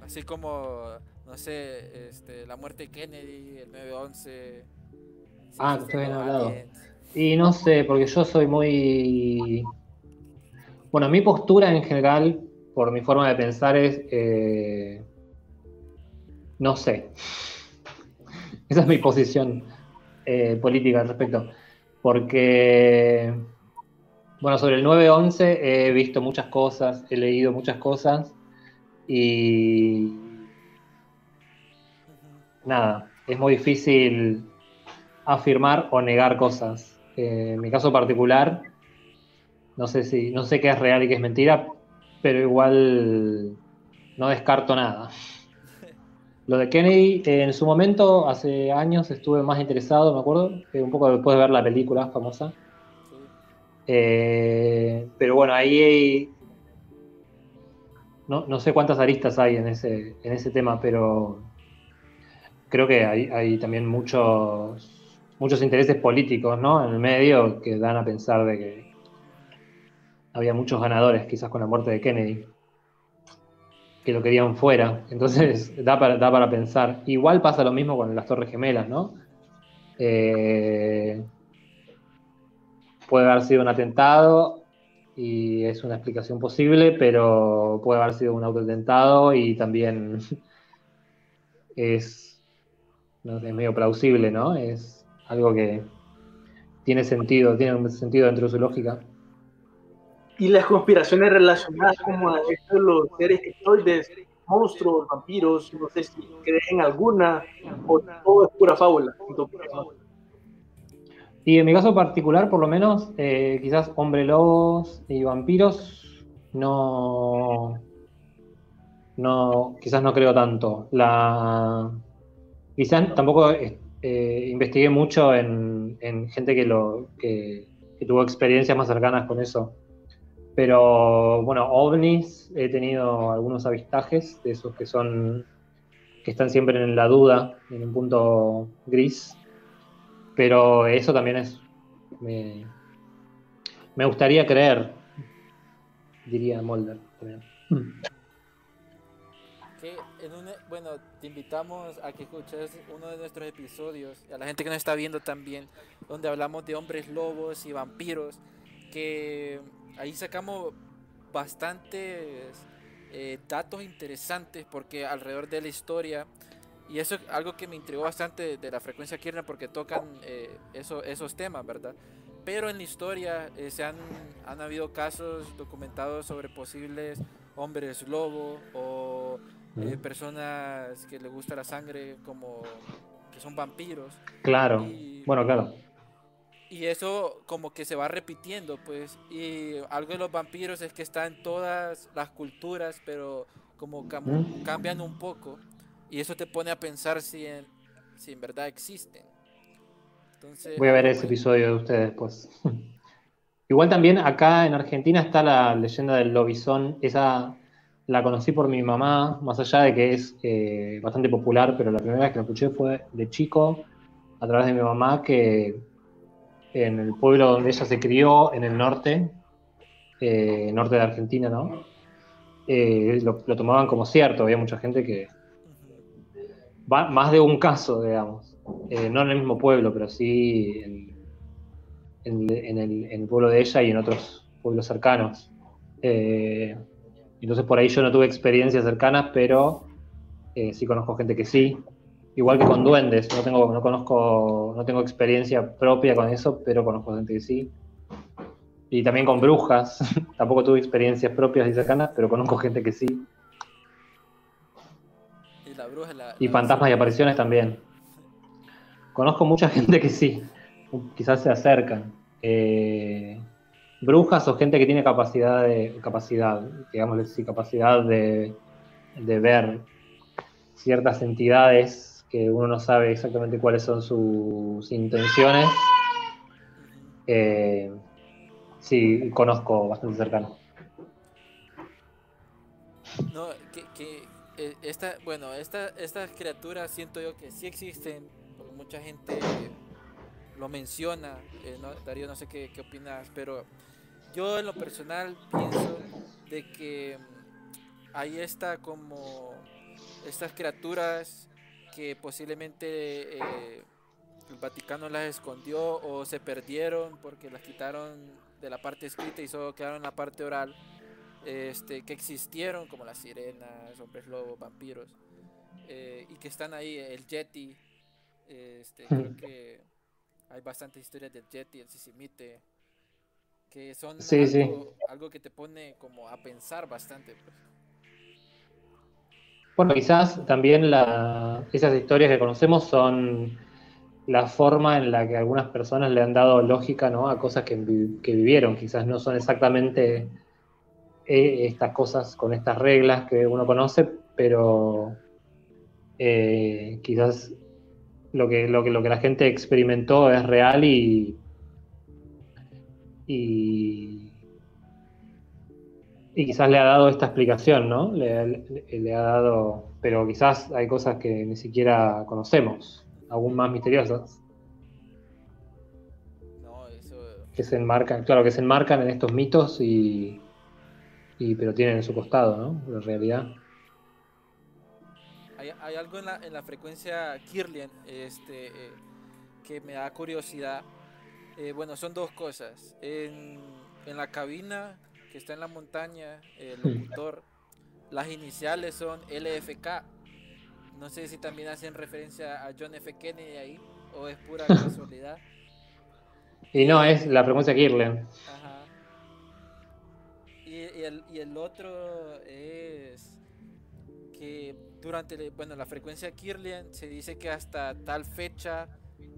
Así como, no sé, este, la muerte de Kennedy, el 9-11. si Ah, que los hablado. Y no sé, porque yo soy muy... Bueno, mi postura en general, por mi forma de pensar, es... eh, No sé. Esa es mi posición eh, política al respecto. Porque, bueno, sobre el 9-11 he visto muchas cosas, he leído muchas cosas y nada, es muy difícil afirmar o negar cosas. Eh, en mi caso particular, no sé si, no sé qué es real y qué es mentira, pero igual no descarto nada. Lo de Kennedy, eh, en su momento, hace años, estuve más interesado, me acuerdo, un poco después de ver la película famosa. Eh, pero bueno, ahí hay- no, no sé cuántas aristas hay en ese, en ese tema, pero creo que hay, hay también muchos, muchos intereses políticos ¿no? en el medio que dan a pensar de que había muchos ganadores quizás con la muerte de Kennedy, que lo querían fuera. Entonces da para, da para pensar. Igual pasa lo mismo con las Torres Gemelas, ¿no? Eh, puede haber sido un atentado y es una explicación posible, pero puede haber sido un autoatentado y también es, no sé, es medio plausible, ¿no? Es algo que tiene sentido, tiene un sentido dentro de su lógica. Y las conspiraciones relacionadas como a los seres criptoides, monstruos, vampiros, no sé si creen alguna o todo es pura fábula. Y en mi caso particular, por lo menos, eh, quizás hombre lobos y vampiros, no, no, quizás no creo tanto. La, quizás tampoco eh, eh, investigué mucho en, en gente que lo que tuvo experiencias más cercanas con eso. Pero bueno, ovnis he tenido algunos avistajes de esos que son que están siempre en la duda, en un punto gris. Pero eso también es. Me, me gustaría creer, diría Mulder. también. Un, bueno, te invitamos a que escuches uno de nuestros episodios, a la gente que nos está viendo también, donde hablamos de hombres lobos y vampiros, que ahí sacamos bastantes eh, datos interesantes, porque alrededor de la historia, y eso es algo que me intrigó bastante de, de la frecuencia Kirna, porque tocan eh, eso, esos temas, ¿verdad? Pero en la historia eh, se han, han habido casos documentados sobre posibles hombres lobo o eh, personas que les gusta la sangre como que son vampiros Claro, y, bueno, claro. Y eso como que se va repitiendo pues y algo de los vampiros es que está en todas las culturas pero como cam- cambian un poco y eso te pone a pensar si en, si en verdad existen entonces Voy a ver ese episodio de ustedes después. Igual también acá en Argentina está la leyenda del lobizón. Esa la conocí por mi mamá, más allá de que es eh, bastante popular, pero la primera vez que la escuché fue de chico, a través de mi mamá, que en el pueblo donde ella se crió, en el norte, eh, norte de Argentina, ¿no? Eh, lo, tomaban como cierto, había mucha gente que, va- más de un caso, digamos. Eh, no en el mismo pueblo, pero sí en, el, en el pueblo de ella y en otros pueblos cercanos. Entonces por ahí yo no tuve experiencias cercanas, pero sí conozco gente que sí. Igual que con duendes, no tengo, no conozco, no tengo experiencia propia con eso, pero conozco gente que sí. Y también con brujas, tampoco tuve experiencias propias y cercanas, pero conozco gente que sí. y la bruja la, Y la fantasmas y apariciones también. Conozco mucha gente que sí, quizás se acercan. Eh, brujas o gente que tiene capacidad de, capacidad, digámosle así, capacidad de, de ver ciertas entidades que uno no sabe exactamente cuáles son sus intenciones. Eh, sí, conozco bastante cercano. No, que, eh, esta, bueno, esta, estas criaturas siento yo que sí existen, porque mucha gente lo menciona. eh, Darío, no sé qué, qué opinas, pero yo en lo personal pienso de que ahí está como estas criaturas que posiblemente eh, el Vaticano las escondió o se perdieron porque las quitaron de la parte escrita y solo quedaron en la parte oral este, que existieron, como las sirenas, hombres lobos, vampiros, eh, y que están ahí, el Yeti. Este, creo que hay bastantes historias del Yeti, el Sisimite, que son Sí, sí. algo, algo que te pone como a pensar bastante. pues. Bueno, quizás también la- esas historias que conocemos son la forma en la que algunas personas le han dado lógica ¿no? a cosas que, vi- que vivieron. Quizás no son exactamente eh, estas cosas con estas reglas que uno conoce, pero eh, quizás lo que, lo, que, lo que la gente experimentó es real y, y, y quizás le ha dado esta explicación, ¿no? Le, le- le ha dado, pero quizás hay cosas que ni siquiera conocemos, aún más misteriosas, No, eso que se enmarcan, claro, que se enmarcan en estos mitos y, y pero tienen en su costado, ¿no? La realidad. Hay, hay algo en la, en la frecuencia Kirlian este, eh, que me da curiosidad. Eh, bueno, son dos cosas. En, en la cabina que está en la montaña, el locutor, las iniciales son LFK. No sé si también hacen referencia a John F. Kennedy ahí o es pura casualidad. Y no, es la frecuencia Kirlian. Ajá. Y, y el, y el otro es que durante bueno, la frecuencia Kirlian se dice que hasta tal fecha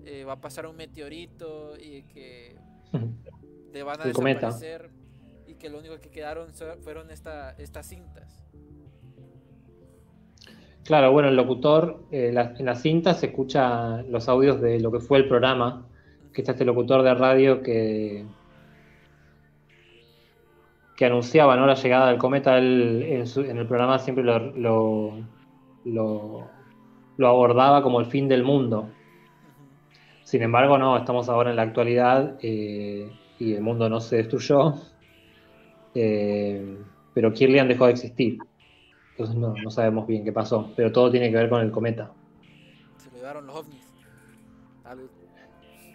eh, va a pasar un meteorito y que le van a El desaparecer que lo único que quedaron fueron esta, estas cintas. Claro, bueno, el locutor, eh, la- en la cinta se escucha los audios de lo que fue el programa, que está este locutor de radio que, que anunciaba ¿no? la llegada del cometa. Él, en, su- en el programa siempre lo, lo, lo- lo abordaba como el fin del mundo. Sin embargo, no, estamos ahora en la actualidad eh, y el mundo no se destruyó, eh, pero Kirlian dejó de existir. Entonces no, no sabemos bien qué pasó, pero todo tiene que ver con el cometa. Se lo llevaron los ovnis.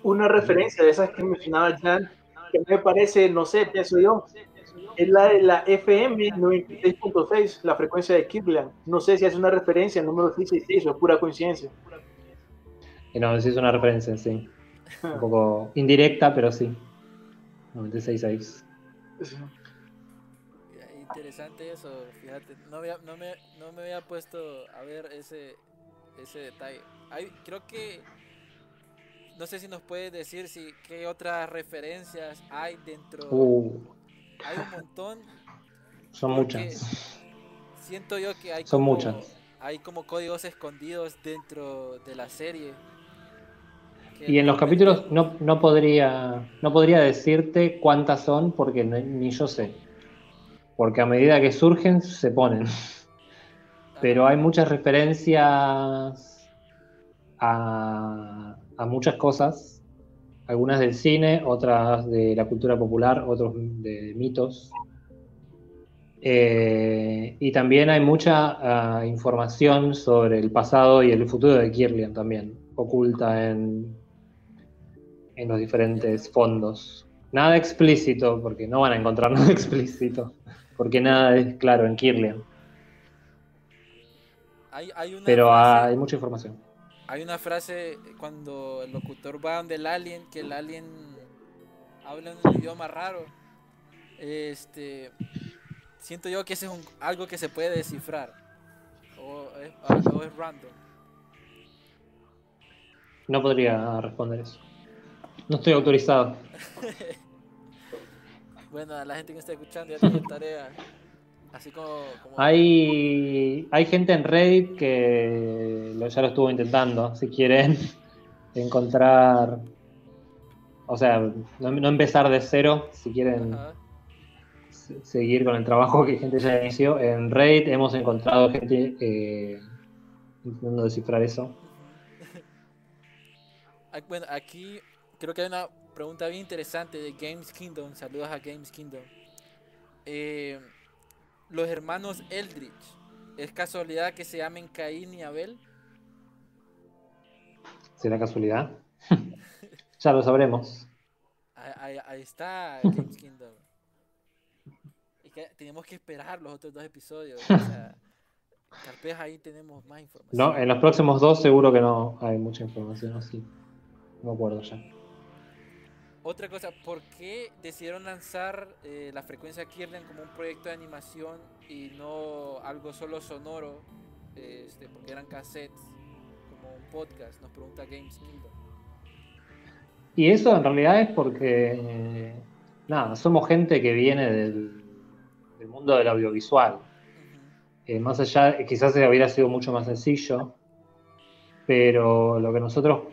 Una referencia de esas que mencionaba Jan, que me parece, no sé, pienso yo, es la de la FM 96.6, la frecuencia de Kirlian. No sé si es una referencia al número 666 o es pura coincidencia. Y no, sí es una referencia, sí. Un poco indirecta, pero sí. 96.6. Interesante eso, fíjate, no, había- no, me, no me había puesto a ver ese, ese detalle. Hay, creo que, no sé si nos puedes decir si qué otras referencias hay dentro. Uh, Hay un montón. son muchas. Siento yo que hay Son como, muchas. hay como códigos escondidos dentro de la serie. Y en los capítulos no, no podría no podría decirte cuántas son porque ni yo sé. Porque a medida que surgen se ponen. Pero hay muchas referencias a, a muchas cosas. Algunas del cine, otras de la cultura popular, otros de mitos. Eh, y también hay mucha ah, información sobre el pasado y el futuro de Kirlian también, oculta en, en los diferentes fondos. Nada explícito, porque no van a encontrar nada explícito, porque nada es claro en Kirlian. Hay, hay una Pero frase- hay mucha información. Hay una frase cuando el locutor va donde el alien, que el alien habla en un idioma raro. Este, siento yo que ese es un- algo que se puede descifrar. O es, o es random. No podría responder eso. No estoy autorizado. Bueno, a la gente que está escuchando ya tiene tarea. Así como... como- Hay, hay gente en Reddit que lo- ya lo estuvo intentando. Si quieren encontrar. O sea, no, no empezar de cero. Si quieren Ajá. seguir con el trabajo que gente ya inició. En Raid hemos encontrado gente eh, intentando descifrar eso. Bueno, aquí creo que hay una pregunta bien interesante de Games Kingdom. Saludos a Games Kingdom. Eh, los hermanos Eldritch, ¿es casualidad que se llamen Caín y Abel? ¿Será casualidad? ya lo sabremos. Ahí, ahí- ahí está Games Kingdom. Es que tenemos que esperar los otros dos episodios. O sea, tal vez ahí tenemos más información. No, en los próximos dos seguro que no hay mucha información así. No me acuerdo ya. Otra cosa, ¿por qué decidieron lanzar eh, la frecuencia Kirlian como un proyecto de animación y no algo solo sonoro? Este, porque eran cassettes, como un podcast, nos pregunta Games Kingdom. Y eso en realidad es porque, eh, nada, somos gente que viene del, del mundo del audiovisual. Eh, más allá, quizás hubiera sido mucho más sencillo, pero lo que nosotros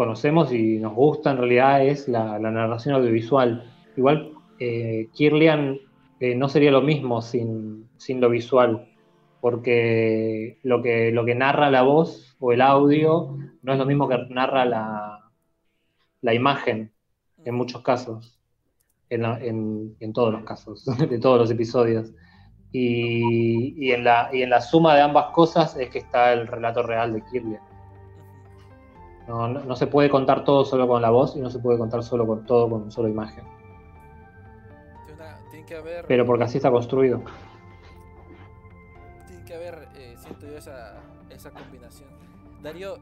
conocemos y nos gusta en realidad es la, narración audiovisual. Igual eh, Kirlian eh, no sería lo mismo sin, sin lo visual, porque lo que, lo que narra la voz o el audio no es lo mismo que narra la, la imagen en muchos casos, en, en- en todos los casos, de todos los episodios. Y, y en la, y en la suma de ambas cosas es que está el relato real de Kirlian. No, no, no se puede contar todo solo con la voz y no se puede contar solo con todo con solo imagen. Tiene, una- tiene que haber, Pero porque así está construido. tiene que haber eh, siento yo, esa, esa combinación. Darío,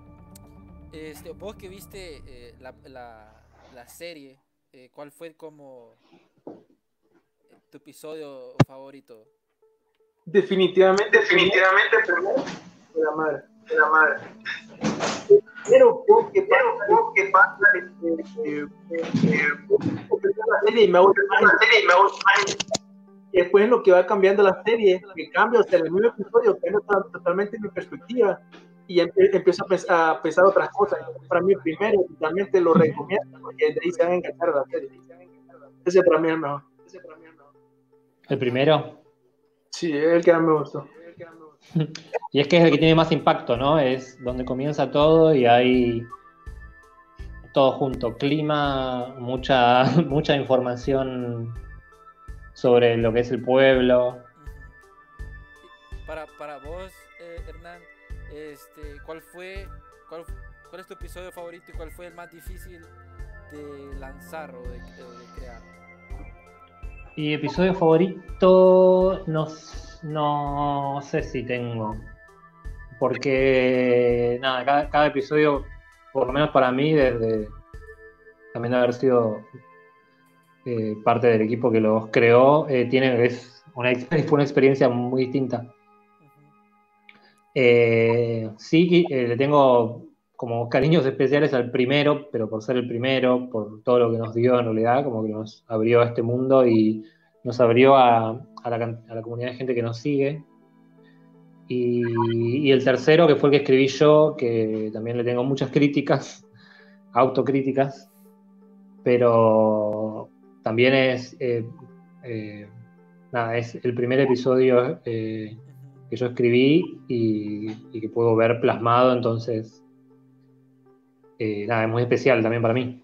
este, vos que viste eh, la, la, la serie, eh, ¿cuál fue como tu episodio favorito? Definitivamente, definitivamente, de la madre, de la madre. Pero porque pasa, porque pasa, este, eh, eh, serie y me gusta la serie y me gusta y después en lo que va cambiando la serie, que cambia hasta el mismo episodio, cambia to- totalmente mi perspectiva y empiezo a, pens- a pensar otras cosas. Para mí, primero, totalmente lo recomiendo porque de ahí se van a enganchar la serie. Ese para mí es el mejor. Ese para mí es el mejor. El primero. Sí, es el que más me gustó. Y es que es el que tiene más impacto, ¿no? Es donde comienza todo y hay todo junto. Clima, mucha, mucha información sobre lo que es el pueblo. Para, para vos, eh, Hernán, este, ¿cuál fue, cuál, cuál es tu episodio favorito y cuál fue el más difícil de lanzar o de, crear? Y episodio favorito, no, s- no sé si tengo. Porque, nada, cada, cada episodio, por lo menos para mí, desde también haber sido eh, parte del equipo que los creó, eh, tiene, es una, fue una experiencia muy distinta. Eh, sí, le tengo como cariños especiales al primero, pero por ser el primero, por todo lo que nos dio en realidad, como que nos abrió a este mundo y nos abrió a, la, comunidad de gente que nos sigue. Y, el tercero, que fue el que escribí yo, que también le tengo muchas críticas, autocríticas, pero también es, eh, eh, nada, es el primer episodio eh, que yo escribí y, y que puedo ver plasmado, entonces, eh, nada, es muy especial también para mí.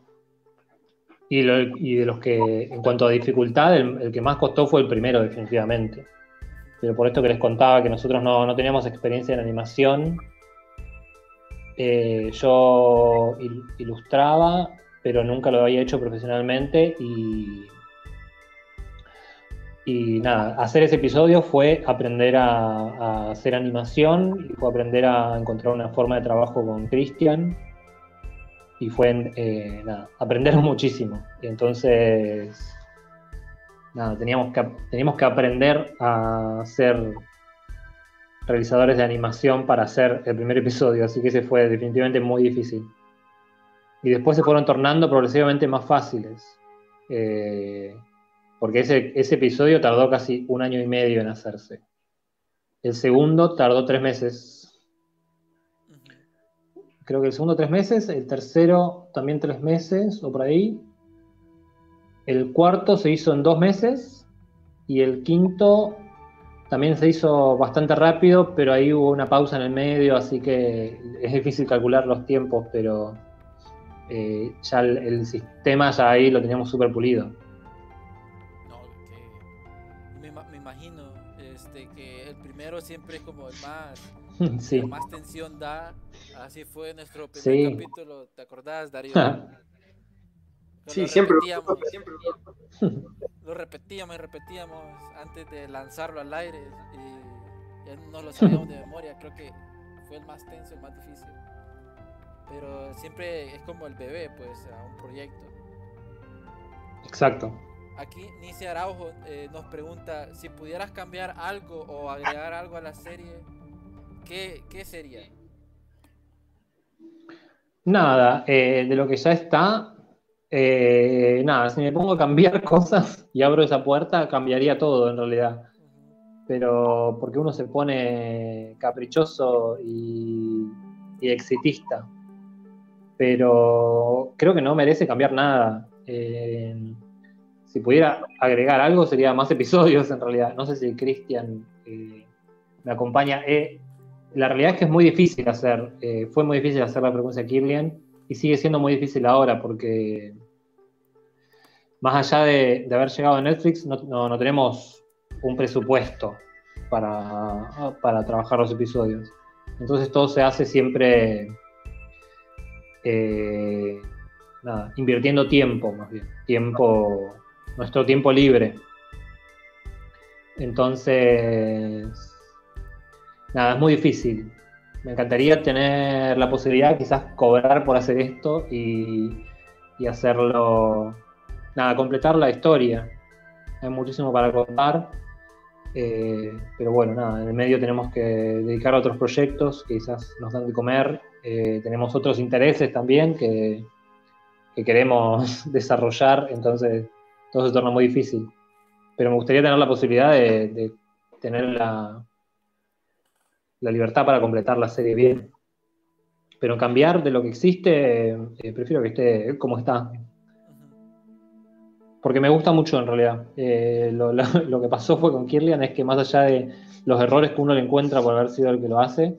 Y, de los que, en cuanto a dificultad, el, que más costó fue el primero, definitivamente. Pero por esto que les contaba, que nosotros no, no teníamos experiencia en animación, eh, yo il- ilustraba, pero nunca lo había hecho profesionalmente y, y nada, hacer ese episodio fue aprender a, a hacer animación y fue aprender a encontrar una forma de trabajo con Cristian y fue eh, nada, aprender muchísimo. Y entonces, nada, teníamos que, teníamos que aprender a ser realizadores de animación para hacer el primer episodio, así que ese fue definitivamente muy difícil. Y después se fueron tornando progresivamente más fáciles. Eh, porque ese, ese episodio tardó casi un año y medio en hacerse. El segundo tardó tres meses. Creo que el segundo tres meses, el tercero también tres meses o por ahí. El cuarto se hizo en dos meses Y el quinto también se hizo bastante rápido, pero ahí hubo una pausa en el medio, así que es difícil calcular los tiempos, pero eh, ya el, sistema ya ahí lo teníamos súper pulido. No, que me imagino este, que el primero siempre es como el más, Sí. más tensión da. Así fue nuestro primer Sí. capítulo, ¿te acordás, Darío? Sí, Lo siempre. repetíamos, siempre. lo repetíamos y repetíamos antes de lanzarlo al aire y ya no lo sabíamos de memoria. Creo que fue el más tenso, el más difícil. Pero siempre es como el bebé, pues, a un proyecto. Exacto. Aquí Nice Araujo eh, nos pregunta si pudieras cambiar algo o agregar algo a la serie, ¿qué, sería? Nada, eh, de lo que ya está, eh, nada, si me pongo a cambiar cosas y abro esa puerta, cambiaría todo en realidad. Pero porque uno se pone caprichoso y, exitista. Pero creo que no merece cambiar nada. Eh, si pudiera agregar algo, sería más episodios en realidad. No sé si Cristian eh, me acompaña. La realidad es que es muy difícil hacer, eh, fue muy difícil hacer la frecuencia Kirlian y sigue siendo muy difícil ahora porque más allá de, haber llegado a Netflix, no, no- tenemos un presupuesto para, para trabajar los episodios. Entonces todo se hace siempre eh, invirtiendo tiempo, más bien, tiempo, nuestro tiempo libre. Entonces, nada, es muy difícil. Me encantaría tener la posibilidad, quizás cobrar por hacer esto y, hacerlo, nada, completar la historia. Hay muchísimo para contar, eh, pero bueno, nada, en el medio tenemos que dedicar a otros proyectos que quizás nos dan de comer. Eh, tenemos otros intereses también que, que queremos desarrollar, entonces todo se torna muy difícil. Pero me gustaría tener la posibilidad de tener la, la libertad para completar la serie bien. Pero cambiar de lo que existe, eh, prefiero que esté como está. Porque me gusta mucho en realidad. Eh, lo, que pasó fue con Kirlian es que más allá de los errores que uno le encuentra por haber sido el que lo hace,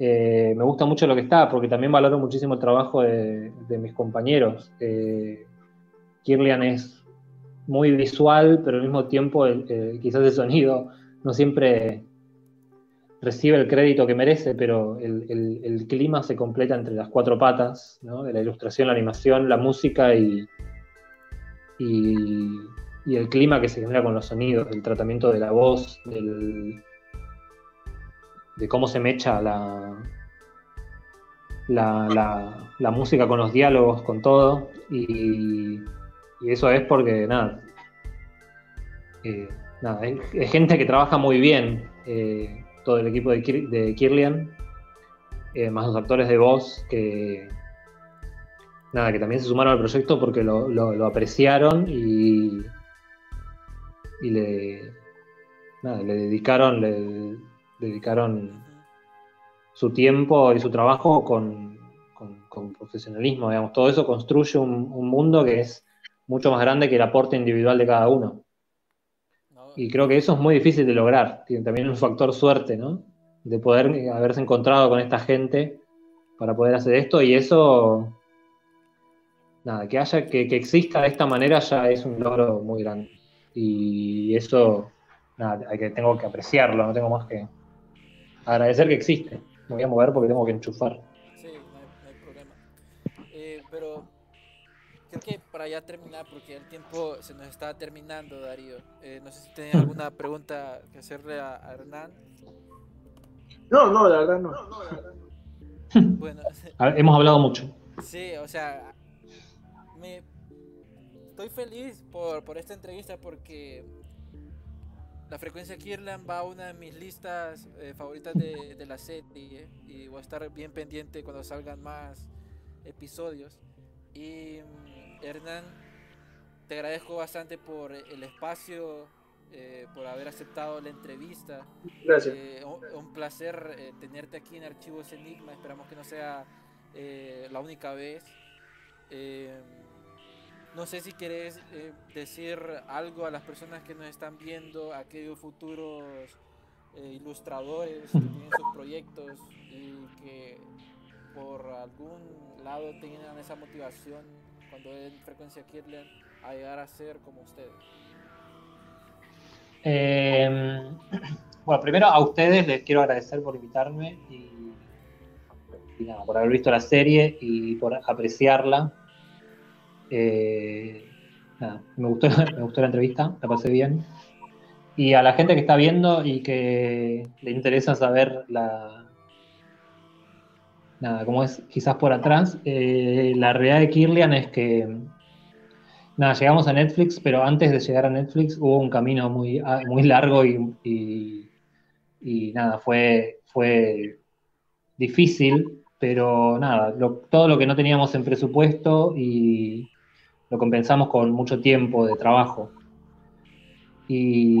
eh, me gusta mucho lo que está, porque también valoro muchísimo el trabajo de, mis compañeros. Kirlian es muy visual, pero al mismo tiempo quizás el sonido no siempre recibe el crédito que merece, pero el, el- clima se completa entre las cuatro patas, ¿no? de la ilustración, la animación, la música y, y, y el clima que se genera con los sonidos, el tratamiento de la voz, del, de cómo se mecha la, la, la- la música con los diálogos, con todo. Y, y eso es porque, nada, eh, nada es, es gente que trabaja muy bien, eh, todo el equipo de, Kir- de Kirlian, eh, más los actores de voz que, nada, que también se sumaron al proyecto porque lo, lo- lo apreciaron y, y le, nada, le dedicaron, le dedicaron su tiempo y su trabajo con, con- con profesionalismo, digamos. Todo eso construye un, un mundo que es mucho más grande que el aporte individual de cada uno. Y creo que eso es muy difícil de lograr. Tiene también un factor suerte, ¿no? De poder eh, haberse encontrado con esta gente para poder hacer esto y eso, nada, que haya, que, que exista de esta manera ya es un logro muy grande. Y eso, nada, hay que, tengo que apreciarlo, no tengo más que agradecer que existe. Me voy a mover porque tengo que enchufar. Creo que para ya terminar, porque el tiempo se nos está terminando, Darío. eh, no sé si tienes alguna pregunta que hacerle a, a Hernán. No, no, la verdad no. Bueno, A ver, hemos hablado mucho. sí, o sea, me estoy feliz por, por esta entrevista porque la frecuencia Kirlan va a una de mis listas eh, favoritas de, de la serie y voy a estar bien pendiente cuando salgan más episodios. Y mm, Hernán, te agradezco bastante por el espacio, eh, por haber aceptado la entrevista. Gracias. Eh, un, un placer eh, tenerte aquí en Archivos Enigma. Esperamos que no sea la única vez. No sé si querés decir algo a las personas que nos están viendo, a aquellos futuros ilustradores que tienen sus proyectos y que por algún lado tengan esa motivación cuando ven frecuencia Kirlian a llegar a ser como ustedes. Eh, bueno, primero a ustedes les quiero agradecer por invitarme y, nada, por haber visto la serie y por apreciarla. Eh, me, gustó, me gustó la entrevista, la pasé bien. Y a la gente que está viendo y que le interesa saber la, nada, cómo es quizás por atrás, eh, la realidad de Kirlian es que nada, llegamos a Netflix, pero antes de llegar a Netflix hubo un camino muy, ah, muy largo y, y- nada, fue, fue difícil, pero nada, todo lo que no teníamos en presupuesto y lo compensamos con mucho tiempo de trabajo. Y-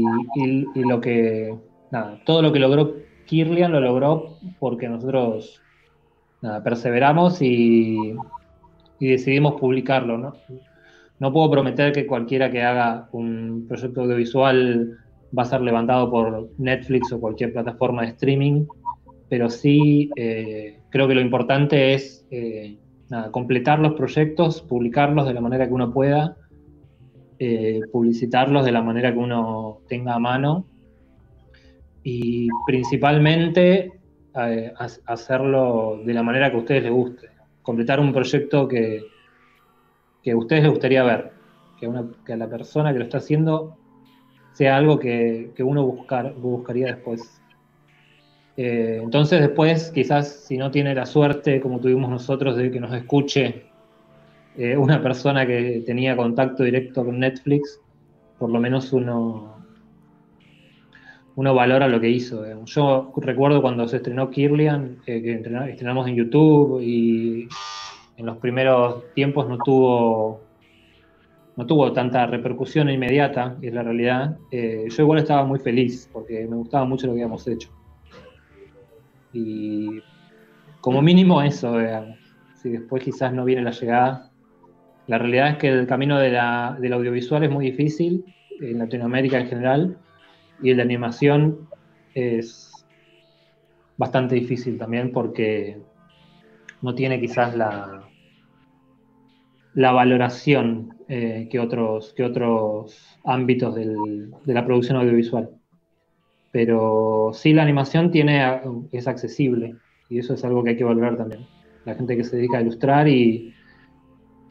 y lo que, nada, todo lo que logró Kirlian lo logró porque nosotros perseveramos y, decidimos publicarlo, ¿no? No puedo prometer que cualquiera que haga un proyecto audiovisual va a ser levantado por Netflix o cualquier plataforma de streaming, pero sí eh, creo que lo importante es eh, completar los proyectos, publicarlos de la manera que uno pueda, eh, publicitarlos de la manera que uno tenga a mano y principalmente eh, ha- hacerlo de la manera que a ustedes les guste. Completar un proyecto que, que a ustedes les gustaría ver, que, una- que a la persona que lo está haciendo sea algo que, que uno buscar, buscaría después. Eh, entonces después, quizás si no tiene la suerte, como tuvimos nosotros, de que nos escuche eh, una persona que tenía contacto directo con Netflix, por lo menos uno, uno valora lo que hizo. digamos. Yo recuerdo cuando se estrenó Kirlian, eh, que estrenamos en YouTube y en los primeros tiempos no tuvo, no tuvo tanta repercusión inmediata, es la realidad. Eh, yo igual estaba muy feliz porque me gustaba mucho lo que habíamos hecho. Y como mínimo eso, digamos. Si después quizás no viene la llegada. La realidad es que el camino de la- del audiovisual es muy difícil, en Latinoamérica en general, y el de animación es bastante difícil también porque no tiene quizás la, la valoración eh, que, otros, que otros ámbitos del- de la producción audiovisual. Pero sí la animación tiene, es accesible y eso es algo que hay que valorar también. La gente que se dedica a ilustrar y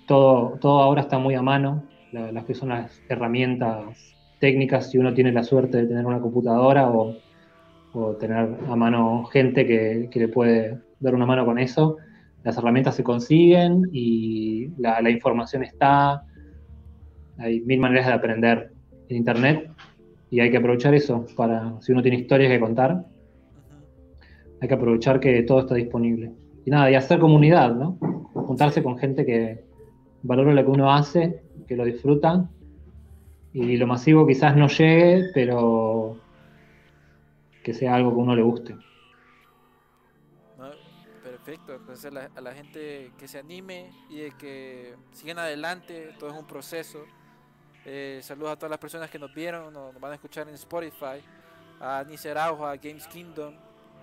todo, todo ahora está muy a mano, la- las que son las herramientas técnicas, si uno tiene la suerte de tener una computadora o, o tener a mano gente que, que le puede dar una mano con eso, las herramientas se consiguen y la, la información está, hay mil maneras de aprender en Internet y hay que aprovechar eso para, si uno tiene historias que contar, hay que aprovechar que todo está disponible. Y nada, y hacer comunidad, ¿no? Juntarse con gente que valora lo que uno hace, que lo disfruta. Y lo masivo quizás no llegue, pero que sea algo que uno le guste. No, perfecto, entonces a la, a la gente que se anime y de que sigan adelante, todo es un proceso. Eh, saludos a todas las personas que nos vieron, nos, nos van a escuchar en Spotify, a Nice Araujo, a Games Kingdom,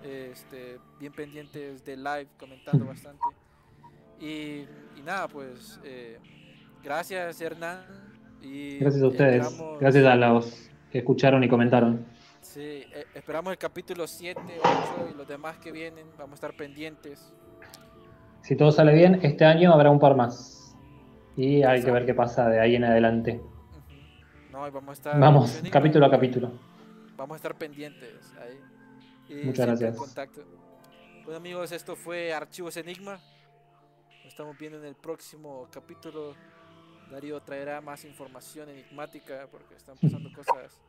este, bien pendientes de live, comentando bastante. Y, y nada, pues eh, gracias Hernán. Y Gracias a ustedes. esperamos- Gracias a los que escucharon y comentaron. Sí, eh, esperamos el capítulo 7, 8 y los demás que vienen. Vamos a estar pendientes. Si todo sale bien, este año habrá un par más. Y hay que ver qué pasa de ahí en adelante. Ujú. No, y vamos a estar. Vamos, capítulo a capítulo. Vamos a estar pendientes ahí. Y Muchas gracias. contacto. Bueno, amigos, esto fue Archivos Enigma. Nos estamos viendo en el próximo capítulo. Darío traerá más información enigmática porque están pasando cosas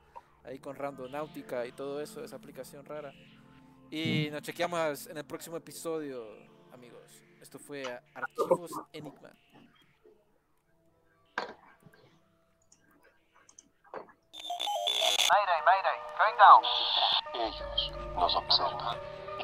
ahí con Randonáutica y todo eso, esa aplicación rara. Y nos chequeamos en el próximo episodio, amigos. Esto fue Archivos Enigma. Mayday, Mayday, going down. Ellos nos observan.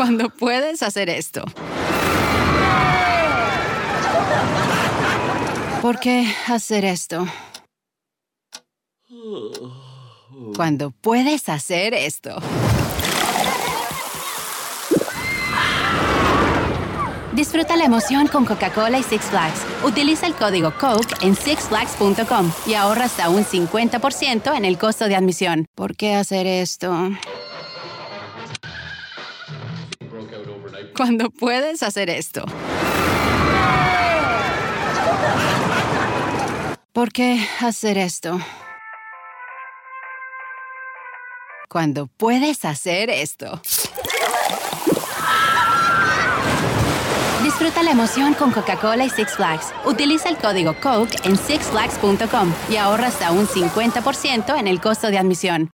Cuando puedes hacer esto. ¿Por qué hacer esto? Cuando puedes hacer esto. Disfruta la emoción con Coca-Cola y Six Flags. Utiliza el código COKE en sixflags.com y ahorra hasta un 50% en el costo de admisión. ¿Por qué hacer esto? Cuando puedes hacer esto. ¿Por qué hacer esto? Cuando puedes hacer esto. Disfruta la emoción con Coca-Cola y Six Flags. Utiliza el código COKE en sixflags.com y ahorra hasta un 50% en el costo de admisión.